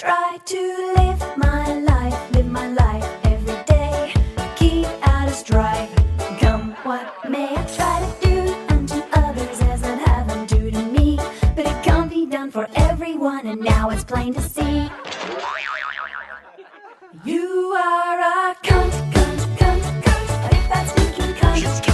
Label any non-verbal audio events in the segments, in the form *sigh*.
Try to live my life, live my life every day. Keep out of strife, come what may. I try to do unto others as I'd have them do to me. But it can't be done for everyone, and now it's plain to see. You are a cunt, cunt, cunt, cunt. A big fat stinking cunt.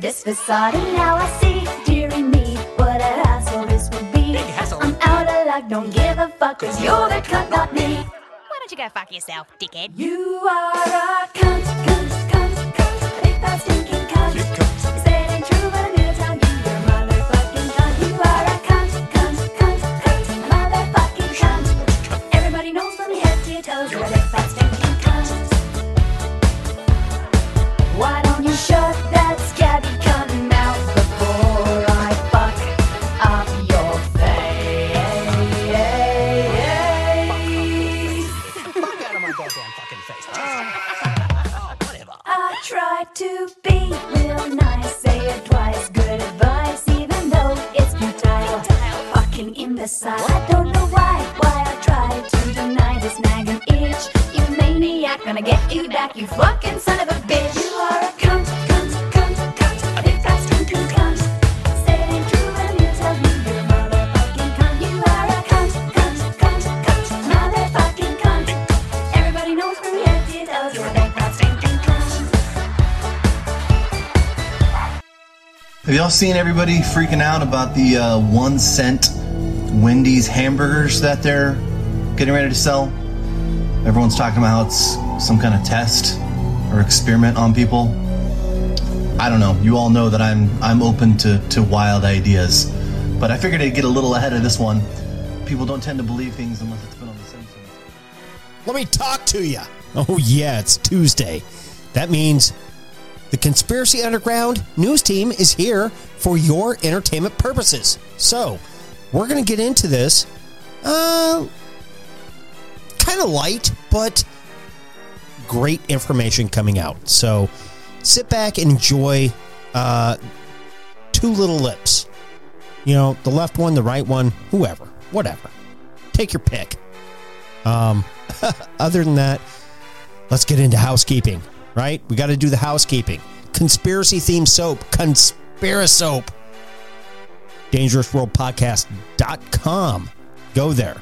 To this facade. And now I see, dearie me, what a hassle this would be. I'm out of luck, don't give a fuck, cause you're the cunt, not me. Why don't you go fuck yourself, dickhead? You are a cunt, cunt, cunt, cunt, a big fat stinking cunt. You say it ain't true, but I'm here to tell you you're motherfucking cunt. You are a cunt, cunt, cunt, cunt, a motherfucking cunt. Everybody knows from your head to your toes you're a big fat stinking cunt. Why don't you shut that gonna get you back, you fucking son of a bitch. You are a cunt, Have y'all seen everybody freaking out about the uh, one cent Wendy's hamburgers that they're getting ready to sell? Everyone's talking about how it's some kind of test or experiment on people. I don't know. You all know that I'm I'm open to, to wild ideas, but I figured I'd get a little ahead of this one. People don't tend to believe things unless it's been on The Simpsons. Let me talk to you. Oh, yeah, it's Tuesday. That means the Conspiracy Underground news team is here for your entertainment purposes. So, we're going to get into this uh, kind of light, but great information coming out. So, sit back and enjoy uh, two little lips. You know, the left one, the right one, whoever, whatever. Take your pick. Um, *laughs* other than that, let's get into housekeeping, right? We got to do the housekeeping. Conspiracy theme soap, Conspirasoap. DangerousWorldPodcast.com. Go there.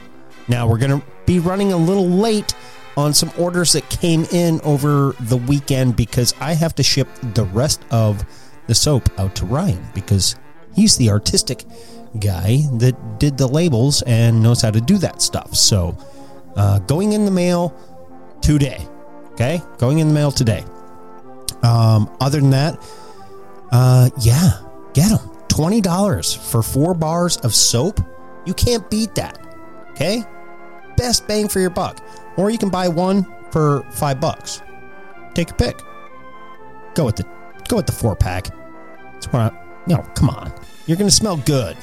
Now, we're going to be running a little late on some orders that came in over the weekend because I have to ship the rest of the soap out to Ryan because he's the artistic guy that did the labels and knows how to do that stuff. So, uh, going in the mail today. Okay, going in the mail today. Um, other than that, uh, yeah, get them. Twenty dollars for four bars of soap. You can't beat that. Okay, best bang for your buck. Or you can buy one for five bucks. Take a pick. Go with the go with the four pack. It's I, you know. Come on, you're gonna smell good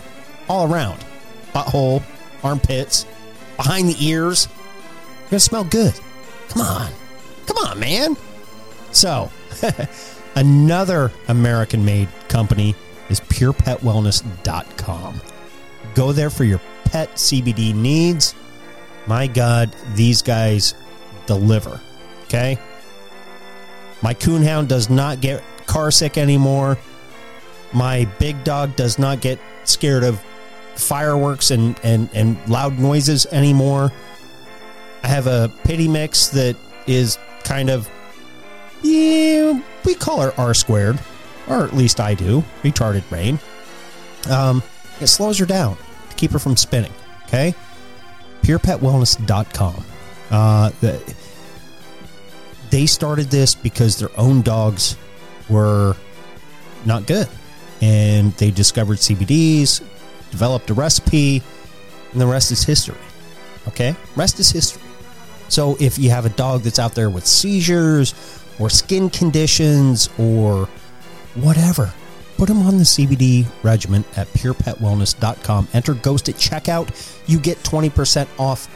all around. Butthole, armpits, behind the ears. You're gonna smell good. Come on. Come on, man. So, *laughs* another American made company is purepetwellness.com. Go there for your pet CBD needs. My God, these guys deliver. Okay? My coonhound does not get car sick anymore. My big dog does not get scared of fireworks and, and, and loud noises anymore. I have a pity mix that is kind of, yeah, we call her R squared, or at least I do, retarded brain. Um, it slows her down to keep her from spinning. Okay? PurePetWellness.com. Uh, the, they started this because their own dogs were not good. And they discovered CBDs, developed a recipe, and the rest is history. Okay? Rest is history. So if you have a dog that's out there with seizures or skin conditions or whatever, put them on the CBD regimen at purepetwellness.com. Enter Ghost at checkout. You get 20% off.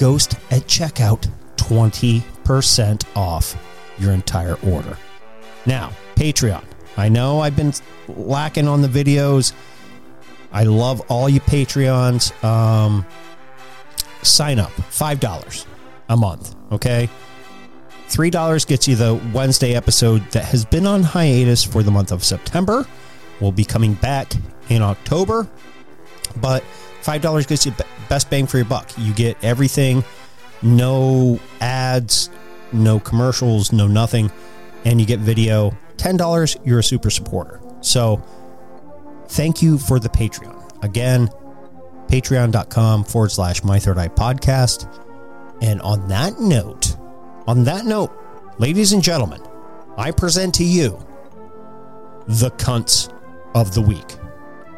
Ghost at checkout, 20% off your entire order. Now, Patreon. I know I've been lacking on the videos. I love all you Patreons. Um, sign up $5 a month, okay? $3 gets you the Wednesday episode that has been on hiatus for the month of September. We'll be coming back in October, but $5 gets you best bang for your buck. You get everything, no ads, no commercials, no nothing, and you get video. $10, you're a super supporter. So thank you for the Patreon. Again, patreon.com forward slash my third eye podcast. And on that note, on that note, ladies and gentlemen, I present to you the cunts of the week.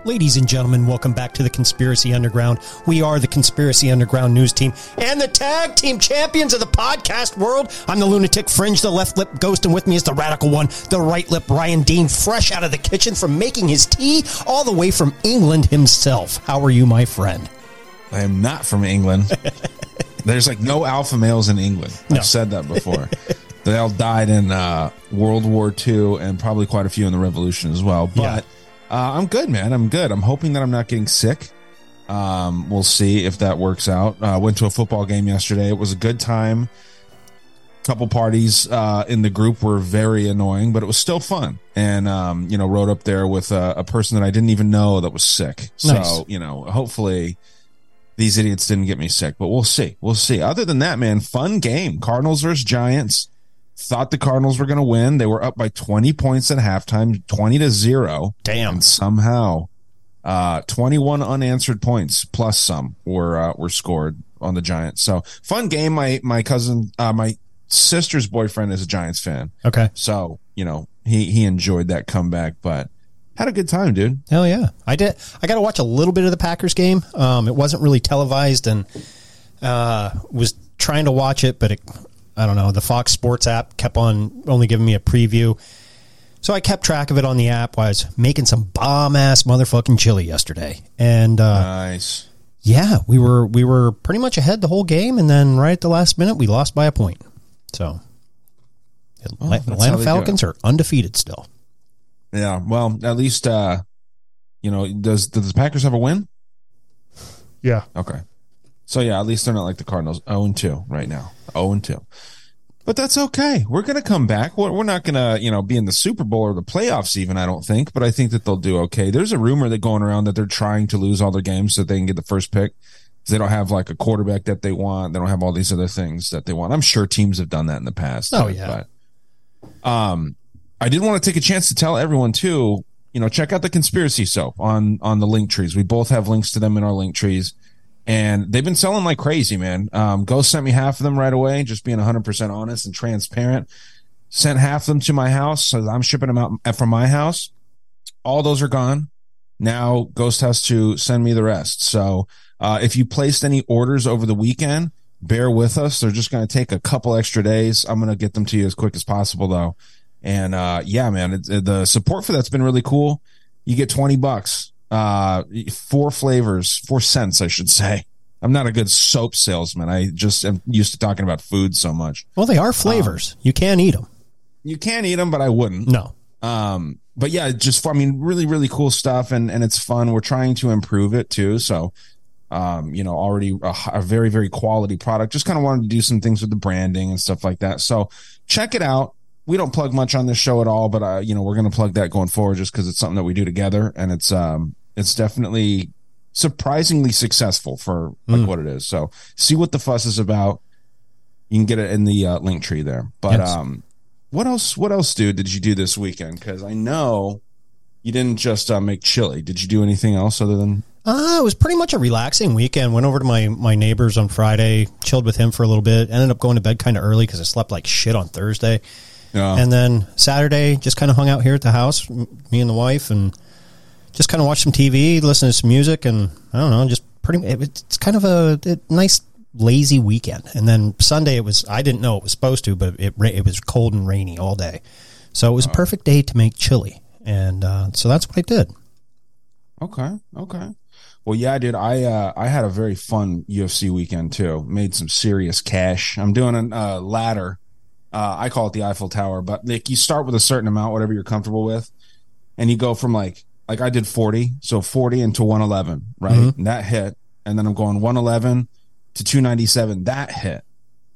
Ladies and gentlemen, welcome back to the Conspiracy Underground. We are the Conspiracy Underground news team and the tag team champions of the podcast world. I'm the lunatic fringe, the left lip ghost, and with me is the radical one, the right lip Ryan Dean, fresh out of the kitchen from making his tea all the way from England himself. How are you, my friend? I am not from England. *laughs* There's like no alpha males in England. No. I've said that before. *laughs* they all died in uh, World War II and probably quite a few in the Revolution as well. But uh, I'm good, man. I'm good. I'm hoping that I'm not getting sick. Um, we'll see if that works out. Uh, went to a football game yesterday. It was a good time. Couple parties uh, in the group were very annoying, but it was still fun. And um, you know, rode up there with a, a person that I didn't even know that was sick. So Nice. you know, hopefully these idiots didn't get me sick, but we'll see. We'll see. Other than that, man, fun game. Cardinals versus Giants. Thought the Cardinals were going to win. They were up by 20 points at halftime, 20 to 0. Damn. And somehow uh 21 unanswered points plus some were uh, were scored on the Giants. So, fun game. My my cousin uh my sister's boyfriend is a Giants fan. Okay. So, you know, he he enjoyed that comeback, but had a good time, dude. Hell yeah. I did. I got to watch a little bit of the Packers game. Um, it wasn't really televised and uh, was trying to watch it, but it, I don't know. The Fox Sports app kept on only giving me a preview. So I kept track of it on the app while I was making some bomb ass motherfucking chili yesterday. And uh, Nice. yeah, we were we were pretty much ahead the whole game, and then right at the last minute, we lost by a point. So Oh, Atla- that's how Atlanta Falcons are undefeated still. Yeah, well, at least uh you know, does does the Packers have a win? Yeah. Okay. So yeah, at least they're not like the Cardinals, 0 and 2 right now. 0 and 2. But that's okay. We're going to come back. We're, we're not going to, you know, be in the Super Bowl or the playoffs even, I don't think, but I think that they'll do okay. There's a rumor that going around that they're trying to lose all their games so they can get the first pick. They don't have like a quarterback that they want. They don't have all these other things that they want. I'm sure teams have done that in the past. Oh, yeah. But, um, I did want to take a chance to tell everyone too, you know, check out the conspiracy soap on, on the link trees. We both have links to them in our link trees and they've been selling like crazy, man. Um, Ghost sent me half of them right away, just being 100% honest and transparent. Sent half of them to my house, so I'm shipping them out from my house. All those are gone. Now Ghost has to send me the rest. So, uh, if you placed any orders over the weekend, bear with us. They're just going to take a couple extra days. I'm going to get them to you as quick as possible though. And, uh, yeah, man, it, it- the support for that's been really cool. You get 20 bucks, uh, four flavors, four cents, I should say. I'm not a good soap salesman. I just am used to talking about food so much. Well, they are flavors. you can't eat them. You can't eat them, but I wouldn't. No. Um, but yeah, just I mean, really, really cool stuff, and and it's fun. We're trying to improve it too, so um, you know, already a, a very, very quality product. Just kind of wanted to do some things with the branding and stuff like that. So check it out. We don't plug much on this show at all, but uh, you know, we're going to plug that going forward just because it's something that we do together, and it's um, it's definitely surprisingly successful for like Mm. what it is. So see what the fuss is about. You can get it in the uh, link tree there. But Yes. um, what else? What else, dude? Did you do this weekend? Because I know you didn't just uh, make chili. Did you do anything else other than? Uh, it was pretty much a relaxing weekend. Went over to my my neighbors on Friday, chilled with him for a little bit. Ended up going to bed kind of early because I slept like shit on Thursday. Uh, And then Saturday, just kind of hung out here at the house, me and the wife, and just kind of watched some TV, listened to some music, and I don't know, just pretty. It, it's kind of a, nice lazy weekend. And then Sunday, it was I didn't know it was supposed to, but it it was cold and rainy all day, so it was a perfect day to make chili, and uh, so that's what I did. Okay. Okay. Well, yeah, dude. I uh, I had a very fun UFC weekend too. Made some serious cash. I'm doing a uh, ladder. Uh, I call it the Eiffel Tower, but like you start with a certain amount, whatever you're comfortable with, and you go from like like I did 40, so 40 into 111, right? And that hit, and then I'm going 111 to 297. That hit.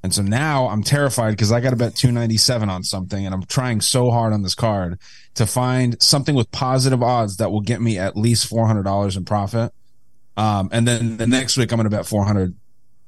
And so now I'm terrified because I got to bet 297 on something and I'm trying so hard on this card to find something with positive odds that will get me at least $400 in profit. Um, and then the next week I'm going to bet 400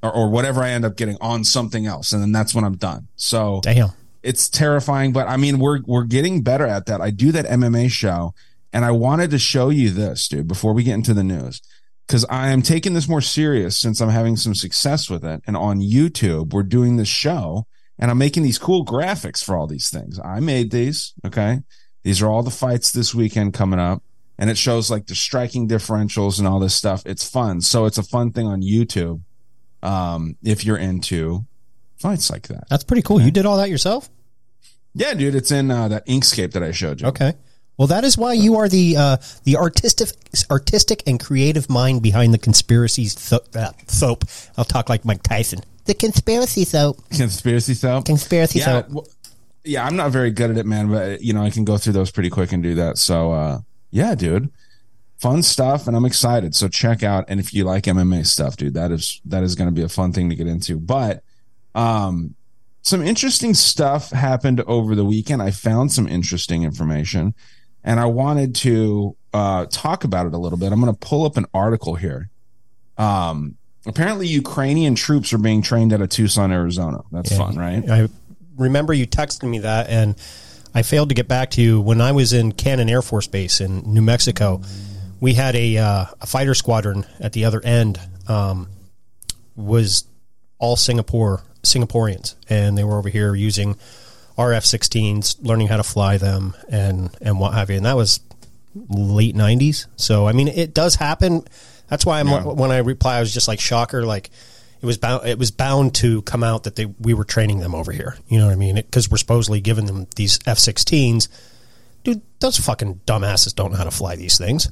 or, or whatever I end up getting on something else. And then that's when I'm done. So Damn. it's terrifying, but I mean, we're, we're getting better at that. I do that MMA show and I wanted to show you this, dude, before we get into the news because I am taking this more serious since I'm having some success with it. And on YouTube, we're doing this show and I'm making these cool graphics for all these things. I made these. Okay. These are all the fights this weekend coming up and it shows like the striking differentials and all this stuff. It's fun. So it's a fun thing on YouTube. Um, if you're into fights like that. That's pretty cool. You did all that yourself? Yeah, dude, it's in uh, that Inkscape that I showed you. Okay. Well, that is why you are the uh, the artistic artistic and creative mind behind the conspiracies th- uh, soap. I'll talk like Mike Tyson. The conspiracy soap. Conspiracy stuff. Conspiracy yeah, soap. well, yeah, I'm not very good at it, man, but you know, I can go through those pretty quick and do that. So, uh, yeah, dude, fun stuff, and I'm excited. So check out, and if you like MMA stuff, dude, that is that is going to be a fun thing to get into. But, um, some interesting stuff happened over the weekend. I found some interesting information, and I wanted to uh, talk about it a little bit. I'm going to pull up an article here. Um, apparently, Ukrainian troops are being trained out of Tucson, Arizona. That's fun, right? I remember you texted me that, and I failed to get back to you when I was in Cannon Air Force Base in New Mexico. We had a uh, a fighter squadron at the other end. Um, was all Singapore Singaporeans, and they were over here using RF-16s, learning how to fly them, and and what have you. And that was late '90s. So I mean, it does happen. That's why I'm Yeah. when I reply, I was just like shocker, like it was bound it was bound to come out that they we were training them over here. You know what I mean? Because we're supposedly giving them these F-16s. Dude, those fucking dumbasses don't know how to fly these things.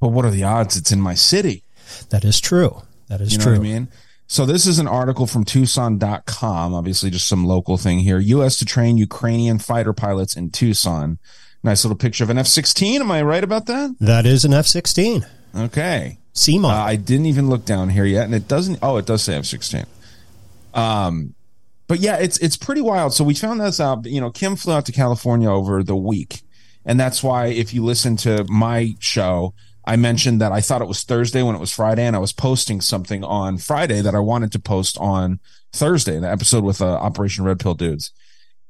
But what are the odds it's in my city? That is true. That is You know true. what I mean? So this is an article from Tucson.com, obviously just some local thing here. U.S. to train Ukrainian fighter pilots in Tucson. Nice little picture of an F-16. Am I right about that? That is an F-16. Okay. C Uh. I didn't even look down here yet, and it doesn't. Oh, it does say F-16. Um, but yeah, it's it's pretty wild. So we found this out. You know, Kim flew out to California over the week, and that's why if you listen to my show, I mentioned that I thought it was Thursday when it was Friday, and I was posting something on Friday that I wanted to post on Thursday, the episode with uh, Operation Red Pill dudes.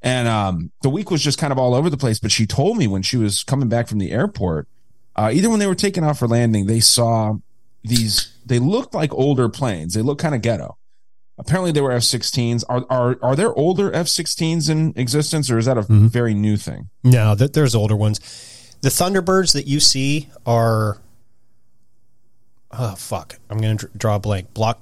And um, the week was just kind of all over the place. But she told me when she was coming back from the airport, uh, either when they were taking off for landing, they saw these. They looked like older planes. They looked kind of ghetto. Apparently, they were F-16s. Are are are there older F-16s in existence, or is that a very new thing? No, th- there's older ones. The Thunderbirds that you see are. Oh fuck! I'm gonna draw a blank. Block.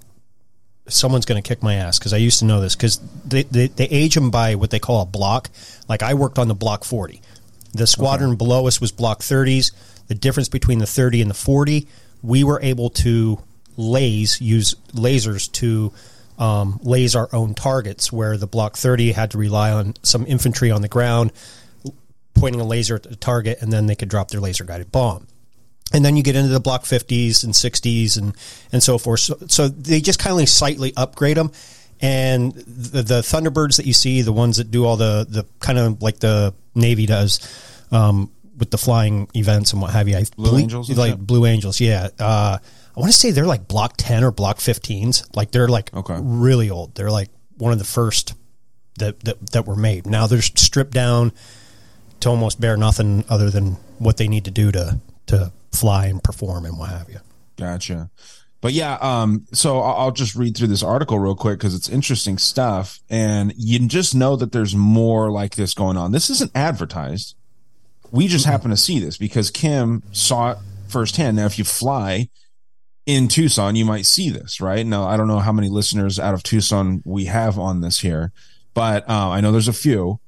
Someone's gonna kick my ass because I used to know this because they, they they age them by what they call a block. Like I worked on the block 40. The squadron below us was block 30s. The difference between the 30 and the 40, we were able to laze use lasers to um, laze our own targets. Where the block 30 had to rely on some infantry on the ground pointing a laser at the target, and then they could drop their laser guided bomb. And then you get into the Block 50s and 60s and, and so forth. So, so they just kind of slightly upgrade them. And the, the Thunderbirds that you see, the ones that do all the, the kind of like the Navy does, um, with the flying events and what have you. I Blue believe- Angels like? Blue Angels, yeah. Uh, I want to say they're like Block 10 or Block 15s. Like they're like Okay. really old. They're like one of the first that, that, that were made. Now they're stripped down to almost bear nothing other than what they need to do to, to fly and perform and what have you. Gotcha. But yeah, um, so I'll, just read through this article real quick because it's interesting stuff, and you just know that there's more like this going on. This isn't advertised. We just happen to see this because Kim saw it firsthand. Now, if you fly in Tucson, you might see this, right? Now, I don't know how many listeners out of Tucson we have on this here, but uh, I know there's a few.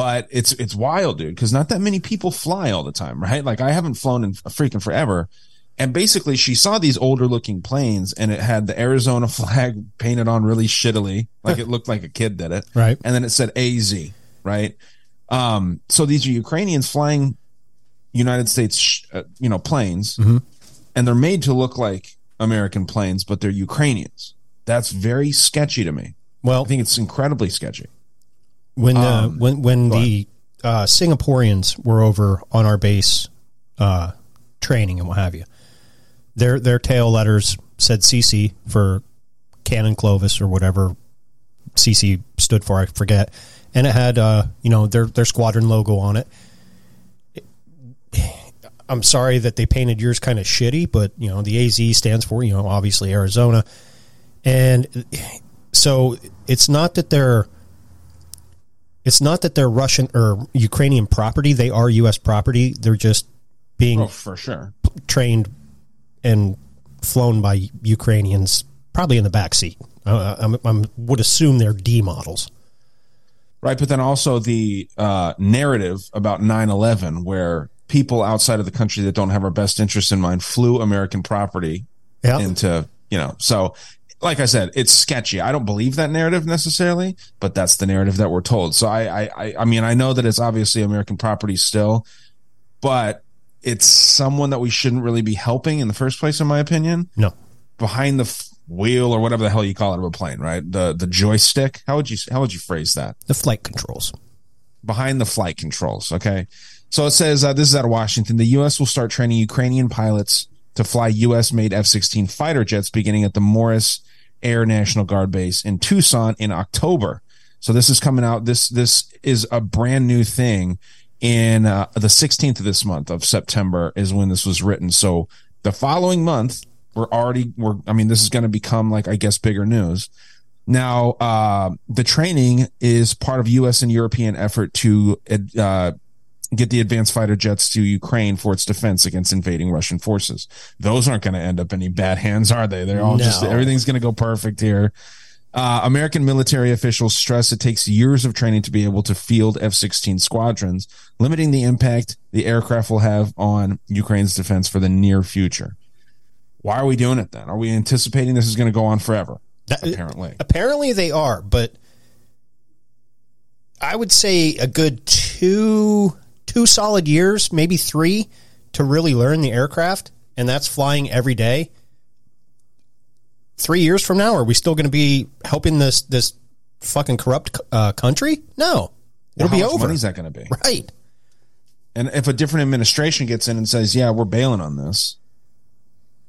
But it's it's wild, dude, because not that many people fly all the time, right? Like I haven't flown in freaking forever. And basically, she saw these older looking planes, and it had the Arizona *laughs* flag painted on really shittily, like it looked like a kid did it. Right. And then it said AZ, right? Um, so these are Ukrainians flying United States, sh- uh, you know, planes, and they're made to look like American planes, but they're Ukrainians. That's very sketchy to me. Well, I think it's incredibly sketchy. When uh, Um, when when the uh, Singaporeans were over on our base uh, training and what have you, their their tail letters said CC for Cannon Clovis or whatever CC stood for, I forget, and it had uh, you know their their squadron logo on it. *sighs* I'm sorry that they painted yours kind of shitty, but you know the AZ stands for you know obviously Arizona, and *sighs* so it's not that they're it's not that they're Russian or Ukrainian property. They are U.S. property. They're just being Oh, for sure. trained and flown by Ukrainians, probably in the back seat. I'm, I'm would assume they're D models. Right, but then also the uh, narrative about 9/11, where people outside of the country that don't have our best interest in mind flew American property Yeah, into, you know, so like I said, it's sketchy. I don't believe that narrative necessarily, but that's the narrative that we're told. So I, I, I, mean, I know that it's obviously American property still, but it's someone that we shouldn't really be helping in the first place, in my opinion no, behind the f- wheel or whatever the hell you call it of a plane, right? The the joystick. How would you how would you phrase that? the flight controls. Behind the flight controls. Okay, so it says uh, this is out of Washington. The U.S. will start training Ukrainian pilots to fly U.S. made F-16 fighter jets beginning at the Morris Air National Guard base in Tucson in October. So this is coming out. This this is a brand new thing. In uh, the 16th of this month of September is when this was written. So the following month, we're already we're. I mean, this is going to become like I guess bigger news. Now, uh, the training is part of U.S. and European effort to uh, get the advanced fighter jets to Ukraine for its defense against invading Russian forces. Those aren't going to end up in any bad hands, are they? They're all just everything's going to go perfect here. Uh, American military officials stress it takes years of training to be able to field F-16 squadrons, limiting the impact the aircraft will have on Ukraine's defense for the near future. Why are we doing it then? Are we anticipating this is going to go on forever? That- Apparently. Apparently they are, but I would say a good two two solid years, maybe three, to really learn the aircraft, and that's flying every day. Three years from now, are we still going to be helping this this fucking corrupt uh, country? No, it'll How be much over. money is that going to be? Right. And if a different administration gets in and says, "Yeah, we're bailing on this,"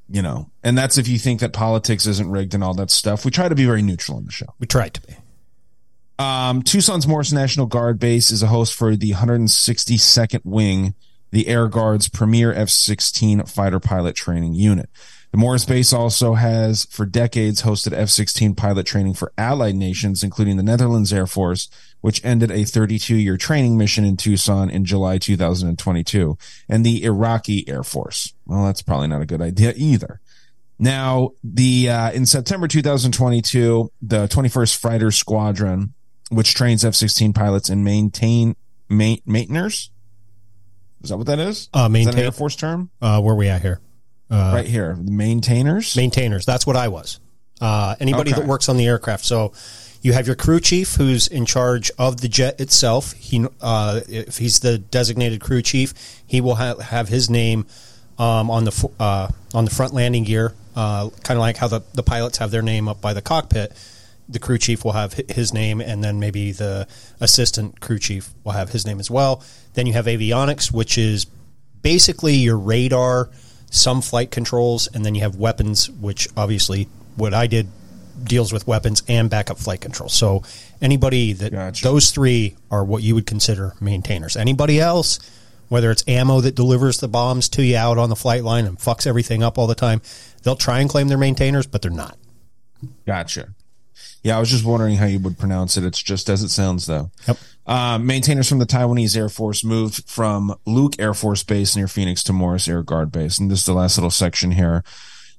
you know, and that's if you think that politics isn't rigged and all that stuff. We try to be very neutral on the show. We try to be. Um, Tucson's Morris National Guard Base is a host for the 162nd Wing, the Air Guard's premier F-16 fighter pilot training unit. The Morris Base also has, for decades, hosted F-16 pilot training for allied nations, including the Netherlands Air Force, which ended a 32-year training mission in Tucson in July 2022, and the Iraqi Air Force. Well, that's probably not a good idea either. Now, the uh, in September 2022, the 21st Fighter Squadron, which trains F-16 pilots and maintain ma- maintainers, is that what that is? Uh, Is that an maintain- Air Force term? Uh, where we at here? Uh, right here, maintainers. maintainers. That's what I was. Uh, anybody Okay. that works on the aircraft. So You have your crew chief, who's in charge of the jet itself. He, uh, if he's the designated crew chief, he will ha- have his name um, on the uh, on the front landing gear, uh, kind of like how the, the pilots have their name up by the cockpit. The crew chief will have his name, and then maybe the assistant crew chief will have his name as well. Then you have avionics, which is basically your radar, some flight controls, and then you have weapons, which obviously what I did deals with weapons and backup flight control. So anybody that Gotcha. those three are what you would consider maintainers. Anybody else, whether it's ammo that delivers the bombs to you out on the flight line and fucks everything up all the time, they'll try and claim they're maintainers, but they're not. Gotcha. Yeah, I was just wondering how you would pronounce it. It's just as it sounds, though. Yep. Uh, maintainers from the Taiwanese Air Force moved from Luke Air Force Base near Phoenix to Morris Air Guard Base. And this is the last little section here.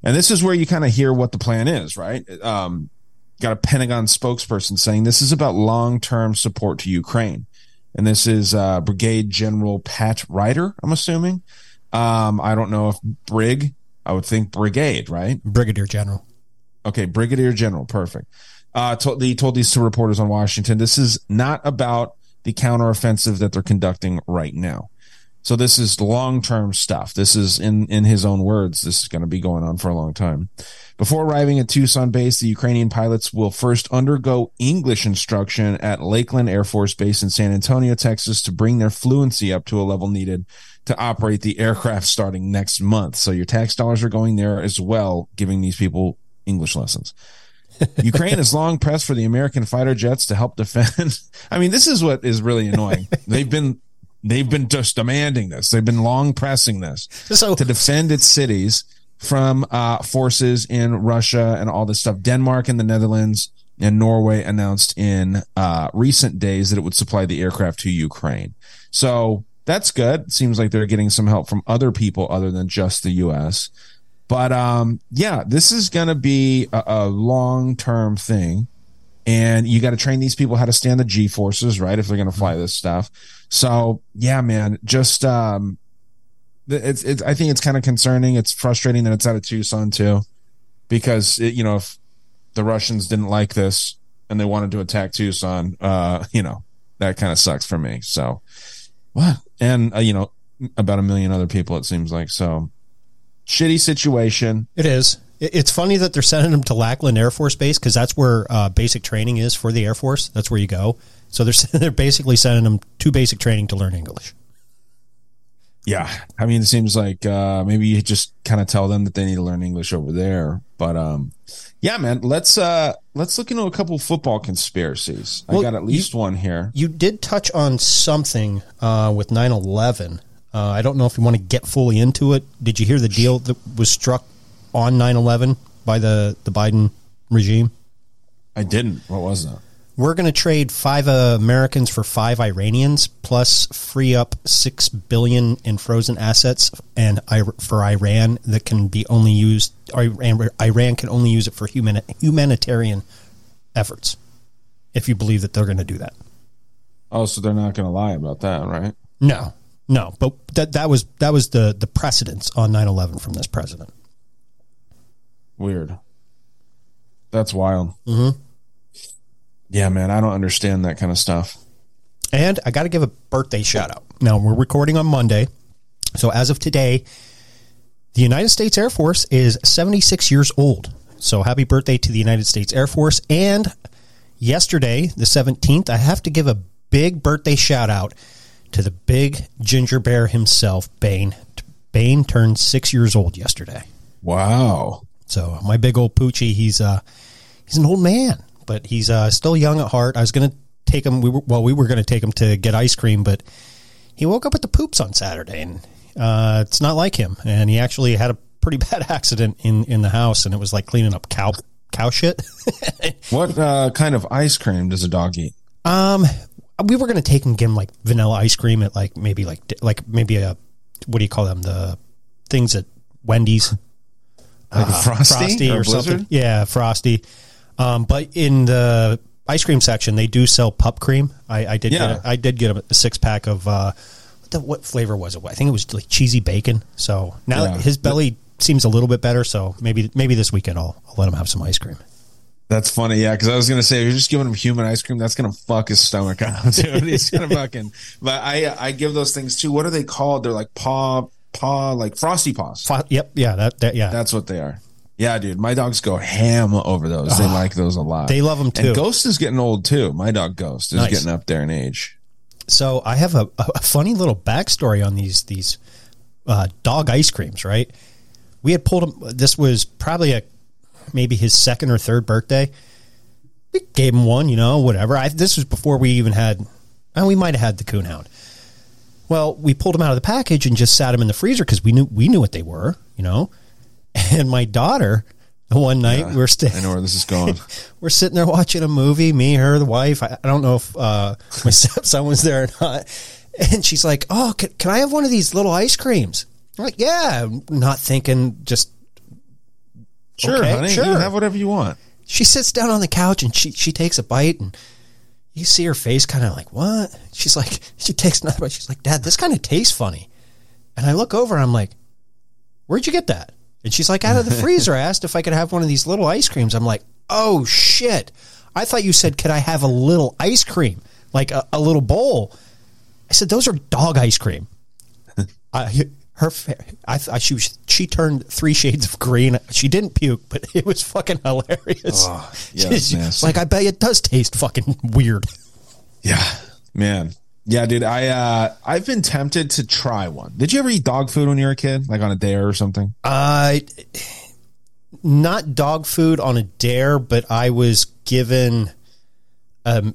And this is where you kind of hear what the plan is, right? Um, got a Pentagon spokesperson saying this is about long term support to Ukraine. And this is uh, Brigade General Pat Ryder, I'm assuming. Um, I don't know if Brig, I would think Brigade, right? Brigadier General. Okay, Brigadier General, perfect. Uh, told, he told these two reporters on Washington, this is not about the counteroffensive that they're conducting right now. So this is long-term stuff. This is in, in his own words, this is going to be going on for a long time. Before arriving at Tucson base, the Ukrainian pilots will first undergo English instruction at Lackland Air Force Base in San Antonio, Texas to bring their fluency up to a level needed to operate the aircraft starting next month. So your tax dollars are going there as well, giving these people English lessons. Ukraine has long pressed for the American fighter jets to help defend. *laughs* I mean, this is what is really annoying. They've been they've been just demanding this. They've been long pressing this So to defend its cities from uh, forces in Russia and all this stuff. Denmark and the Netherlands and Norway announced in uh, recent days that it would supply the aircraft to Ukraine. So that's good. Seems like they're getting some help from other people other than just the U.S. But um, yeah, this is going to be a, a long term thing. And you got to train these people how to stand the G forces, right? If they're going to fly this stuff. So yeah, man, just, um, it's, it's, I think it's kind of concerning. It's frustrating that it's out of Tucson too, because it, you know, if the Russians didn't like this and they wanted to attack Tucson, uh, you know, that kind of sucks for me. So what? And, uh, you know, about a million other people, it seems like. So shitty situation. It is. It's funny that they're sending them to Lackland Air Force Base because that's where uh, basic training is for the Air Force. That's where you go. So they're *laughs* they're basically sending them to basic training to learn English. Yeah. I mean, it seems like, uh, maybe you just kind of tell them that they need to learn English over there. But, um, yeah, man, let's, uh, let's look into a couple football conspiracies. Well, I got at least one here. You did touch on something uh, with 9 11. Uh, I don't know if you want to get fully into it. Did you hear the deal that was struck on 9 11 by the, the Biden regime? I didn't. What was that? We're going to trade five uh, Americans for five Iranians, plus free up six billion in frozen assets, and for Iran that can be only used. Iran, Iran can only use it for human, humanitarian efforts. If you believe that they're going to do that, Oh, so they're not going to lie about that, right? no, no. But that that was that was the the precedence on 9-11 from this president. Weird. That's wild. Mm-hmm. Yeah, man, I don't understand that kind of stuff. And I got to give a birthday shout out. Now, we're recording on Monday. So, as of today, the United States Air Force is 76 years old. So, happy birthday to the United States Air Force. And yesterday, the 17th, I have to give a big birthday shout out to the big ginger bear himself, Bane. Bane turned six years old yesterday. Wow. So my big old Poochie, he's uh he's an old man, but he's uh still young at heart. I was gonna take him. We were well, we were gonna take him to get ice cream, but he woke up with the poops on Saturday, and uh, it's not like him. And he actually had a pretty *laughs* bad accident in in the house, and it was like cleaning up cow cow shit. *laughs* What uh, kind of ice cream does a dog eat? um, we were gonna take and give him like vanilla ice cream at like maybe like like maybe a what do you call them the things at Wendy's. Like a frosty, or, or, something. Yeah, frosty. Um, but in the ice cream section, they do sell pup cream. I, I did. Yeah. Get a, I did get a, six pack of uh, what, the, what flavor was it? I think it was like cheesy bacon. So now Yeah. his belly seems a little bit better. So maybe maybe this weekend I'll, I'll let him have some ice cream. That's funny, yeah. Because I was gonna say, if you're just giving him human ice cream, that's gonna fuck his stomach up, *laughs* dude. He's gonna *laughs* fucking. But I, I give those things too. What are they called? They're like paw, paw, like frosty paws. Yep, yeah, that, that yeah. That's what they are. Yeah, dude. My dogs go ham over those. They like those a lot. They love them too. And Ghost is getting old too. My dog Ghost is Nice. getting up there in age. So I have a, a funny little backstory on these these uh, dog ice creams. Right, we had pulled him. This was probably a maybe his second or third birthday. We gave him one, you know, whatever. I, this was before we even had. And we might have had the coonhound. Well, we pulled him out of the package and just sat him in the freezer because we knew we knew what they were, you know. *laughs* And my daughter, one night we're I know where this is going. *laughs* we're sitting there watching a movie, me, her, the wife. I, I don't know if uh, my stepson was there or not. And she's like, "Oh, can, can I have one of these little ice creams?" I'm like, "Yeah," not thinking. Just sure, Okay, honey. sure. You have whatever you want. she sits down on the couch and she she takes a bite and you see her face kind of like what? She's like *laughs* she takes another bite. She's like, "Dad, this kind of tastes funny." And I look over and I'm like, "Where'd you get that?" And she's like, "Out of the *laughs* freezer." I asked if I could have one of these little ice creams. I'm like, "Oh shit! I thought you said could I have a little ice cream, like a, a little bowl?" I said, "Those are dog ice cream." *laughs* I, her, fa- I, th- she was, she turned three shades of green. She didn't puke, but it was fucking hilarious. Oh, *laughs* yeah, like, I bet it does taste fucking weird. Yeah, man. Yeah, dude. I uh, I've been tempted to try one. Did you ever eat dog food when you were a kid, like on a dare or something? I not dog food on a dare, but I was given a,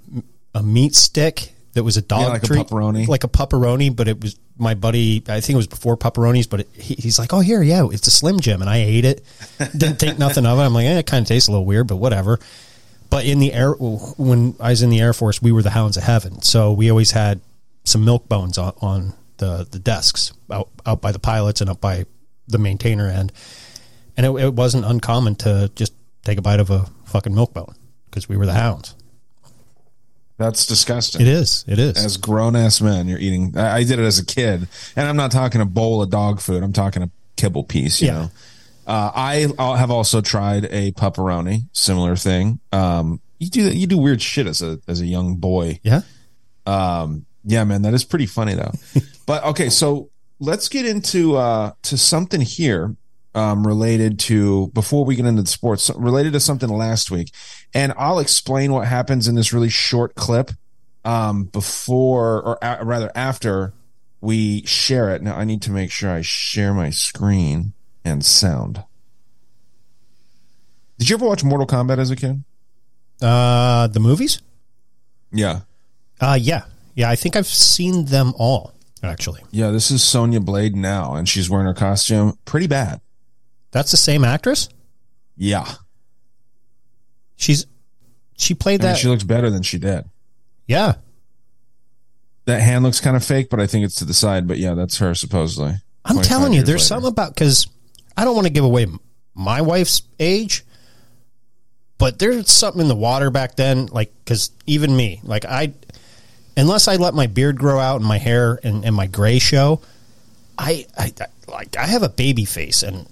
a meat stick that was a dog Yeah, like a treat, pepperoni. like a pepperoni. But it was my buddy. I think it was before pepperonis, but it, he, he's like, "Oh, here, yeah, it's a Slim Jim," and I ate it. *laughs* Didn't think nothing of it. I'm like, eh, it kind of tastes a little weird, but whatever. But in the air, when I was in the Air Force, we were the Hounds of Heaven, so we always had some milk bones on, on the the desks out out by the pilots and up by the maintainer end, and it, it wasn't uncommon to just take a bite of a fucking milk bone because we were the Hounds. That's disgusting. It is. It is. As grown ass men, you're eating. I, I did it as a kid, and I'm not talking a bowl of dog food. I'm talking a kibble piece. You Yeah. know. Uh, I I have also tried a pepperoni, similar thing. Um, you do you do weird shit as a as a young boy. yeah. Um, yeah, man, that is pretty funny though. *laughs* but okay, so let's get into uh to something here um related to before we get into the sports related to something last week. And I'll explain what happens in this really short clip um before or a- rather after we share it. Now I need to make sure I share my screen and sound. Did you ever watch Mortal Kombat as a kid? Uh, the movies. Yeah. Uh, yeah, yeah. I think I've seen them all actually. Yeah, this is Sonya Blade now, and she's wearing her costume. Pretty bad. That's the same actress. Yeah. She's she played I mean, that. she looks better than she did. yeah, That hand looks kind of fake, but I think it's to the side. But yeah, that's her supposedly. I'm telling you, there's later. something about because I don't want to give away my wife's age, but there's something in the water back then. Like, because even me, like I, unless I let my beard grow out and my hair and, and my gray show, I, I I- like I have a baby face and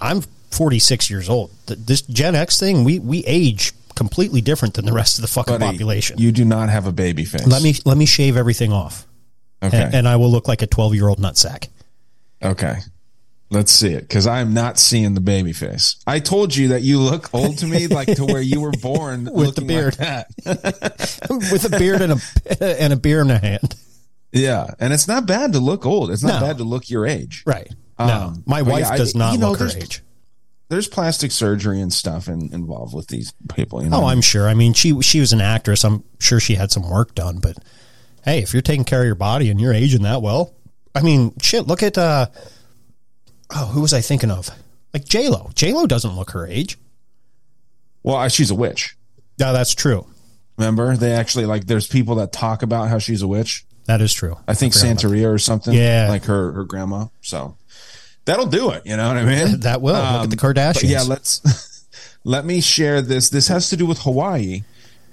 I'm 46 years old. This Gen X thing, we we age completely different than the rest of the fucking Buddy, population. You do not have a baby face. let me let me shave everything off, Okay. and, and I will look like a 12 year old nutsack. okay. Let's see it because I'm not seeing the baby face. I told you that you look old to me, like to where you were born *laughs* With the beard. like that. *laughs* with a beard and a and a beer in a hand. Yeah, and it's not bad to look old. It's not No. bad to look your age. Right. No, Um, my wife yeah, does not you know, look her age. There's plastic surgery and stuff in, involved with these people. You know? Oh, I'm sure. I mean, she she was an actress. I'm sure she had some work done. But hey, if you're taking care of your body and you're aging that well, I mean, shit. Look at uh, oh, who was I thinking of? Like J Lo. J Lo doesn't look her age. well, she's a witch. Yeah, that's true. Remember, they actually like. There's people that talk about how she's a witch. That is true. I think Santeria or something. Yeah. like her her grandma. So that'll do it. You know what I mean? *laughs* That will. Look at the Kardashians. yeah, let's *laughs* let me share this. This has to do with Hawaii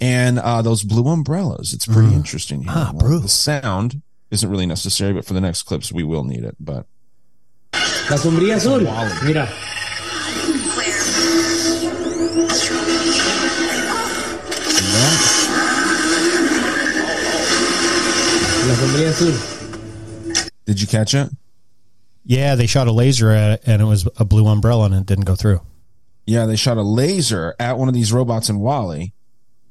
and uh, those blue umbrellas. It's pretty interesting. Here. Ah, Well. The sound isn't really necessary, but for the next clips, we will need it. But La sombrilla azul. Mira. La sombría azul. Did you catch it? Yeah, they shot a laser at it, and it was a blue umbrella, and it didn't go through. Yeah, they shot a laser at one of these robots in WALL-E,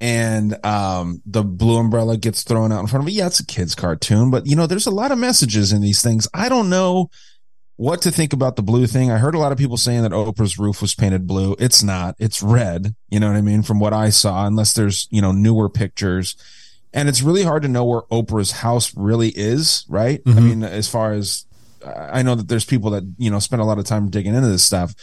and um, the blue umbrella gets thrown out in front of it. Yeah, it's a kid's cartoon, but you know, there's a lot of messages in these things. I don't know what to think about the blue thing. I heard a lot of people saying that Oprah's roof was painted blue. It's not. It's red. You know what I mean? From what I saw, unless there's you know newer pictures. And it's really hard to know where Oprah's house really is, right? I mean, as far as I know that there's people that, you know, spend a lot of time digging into this stuff.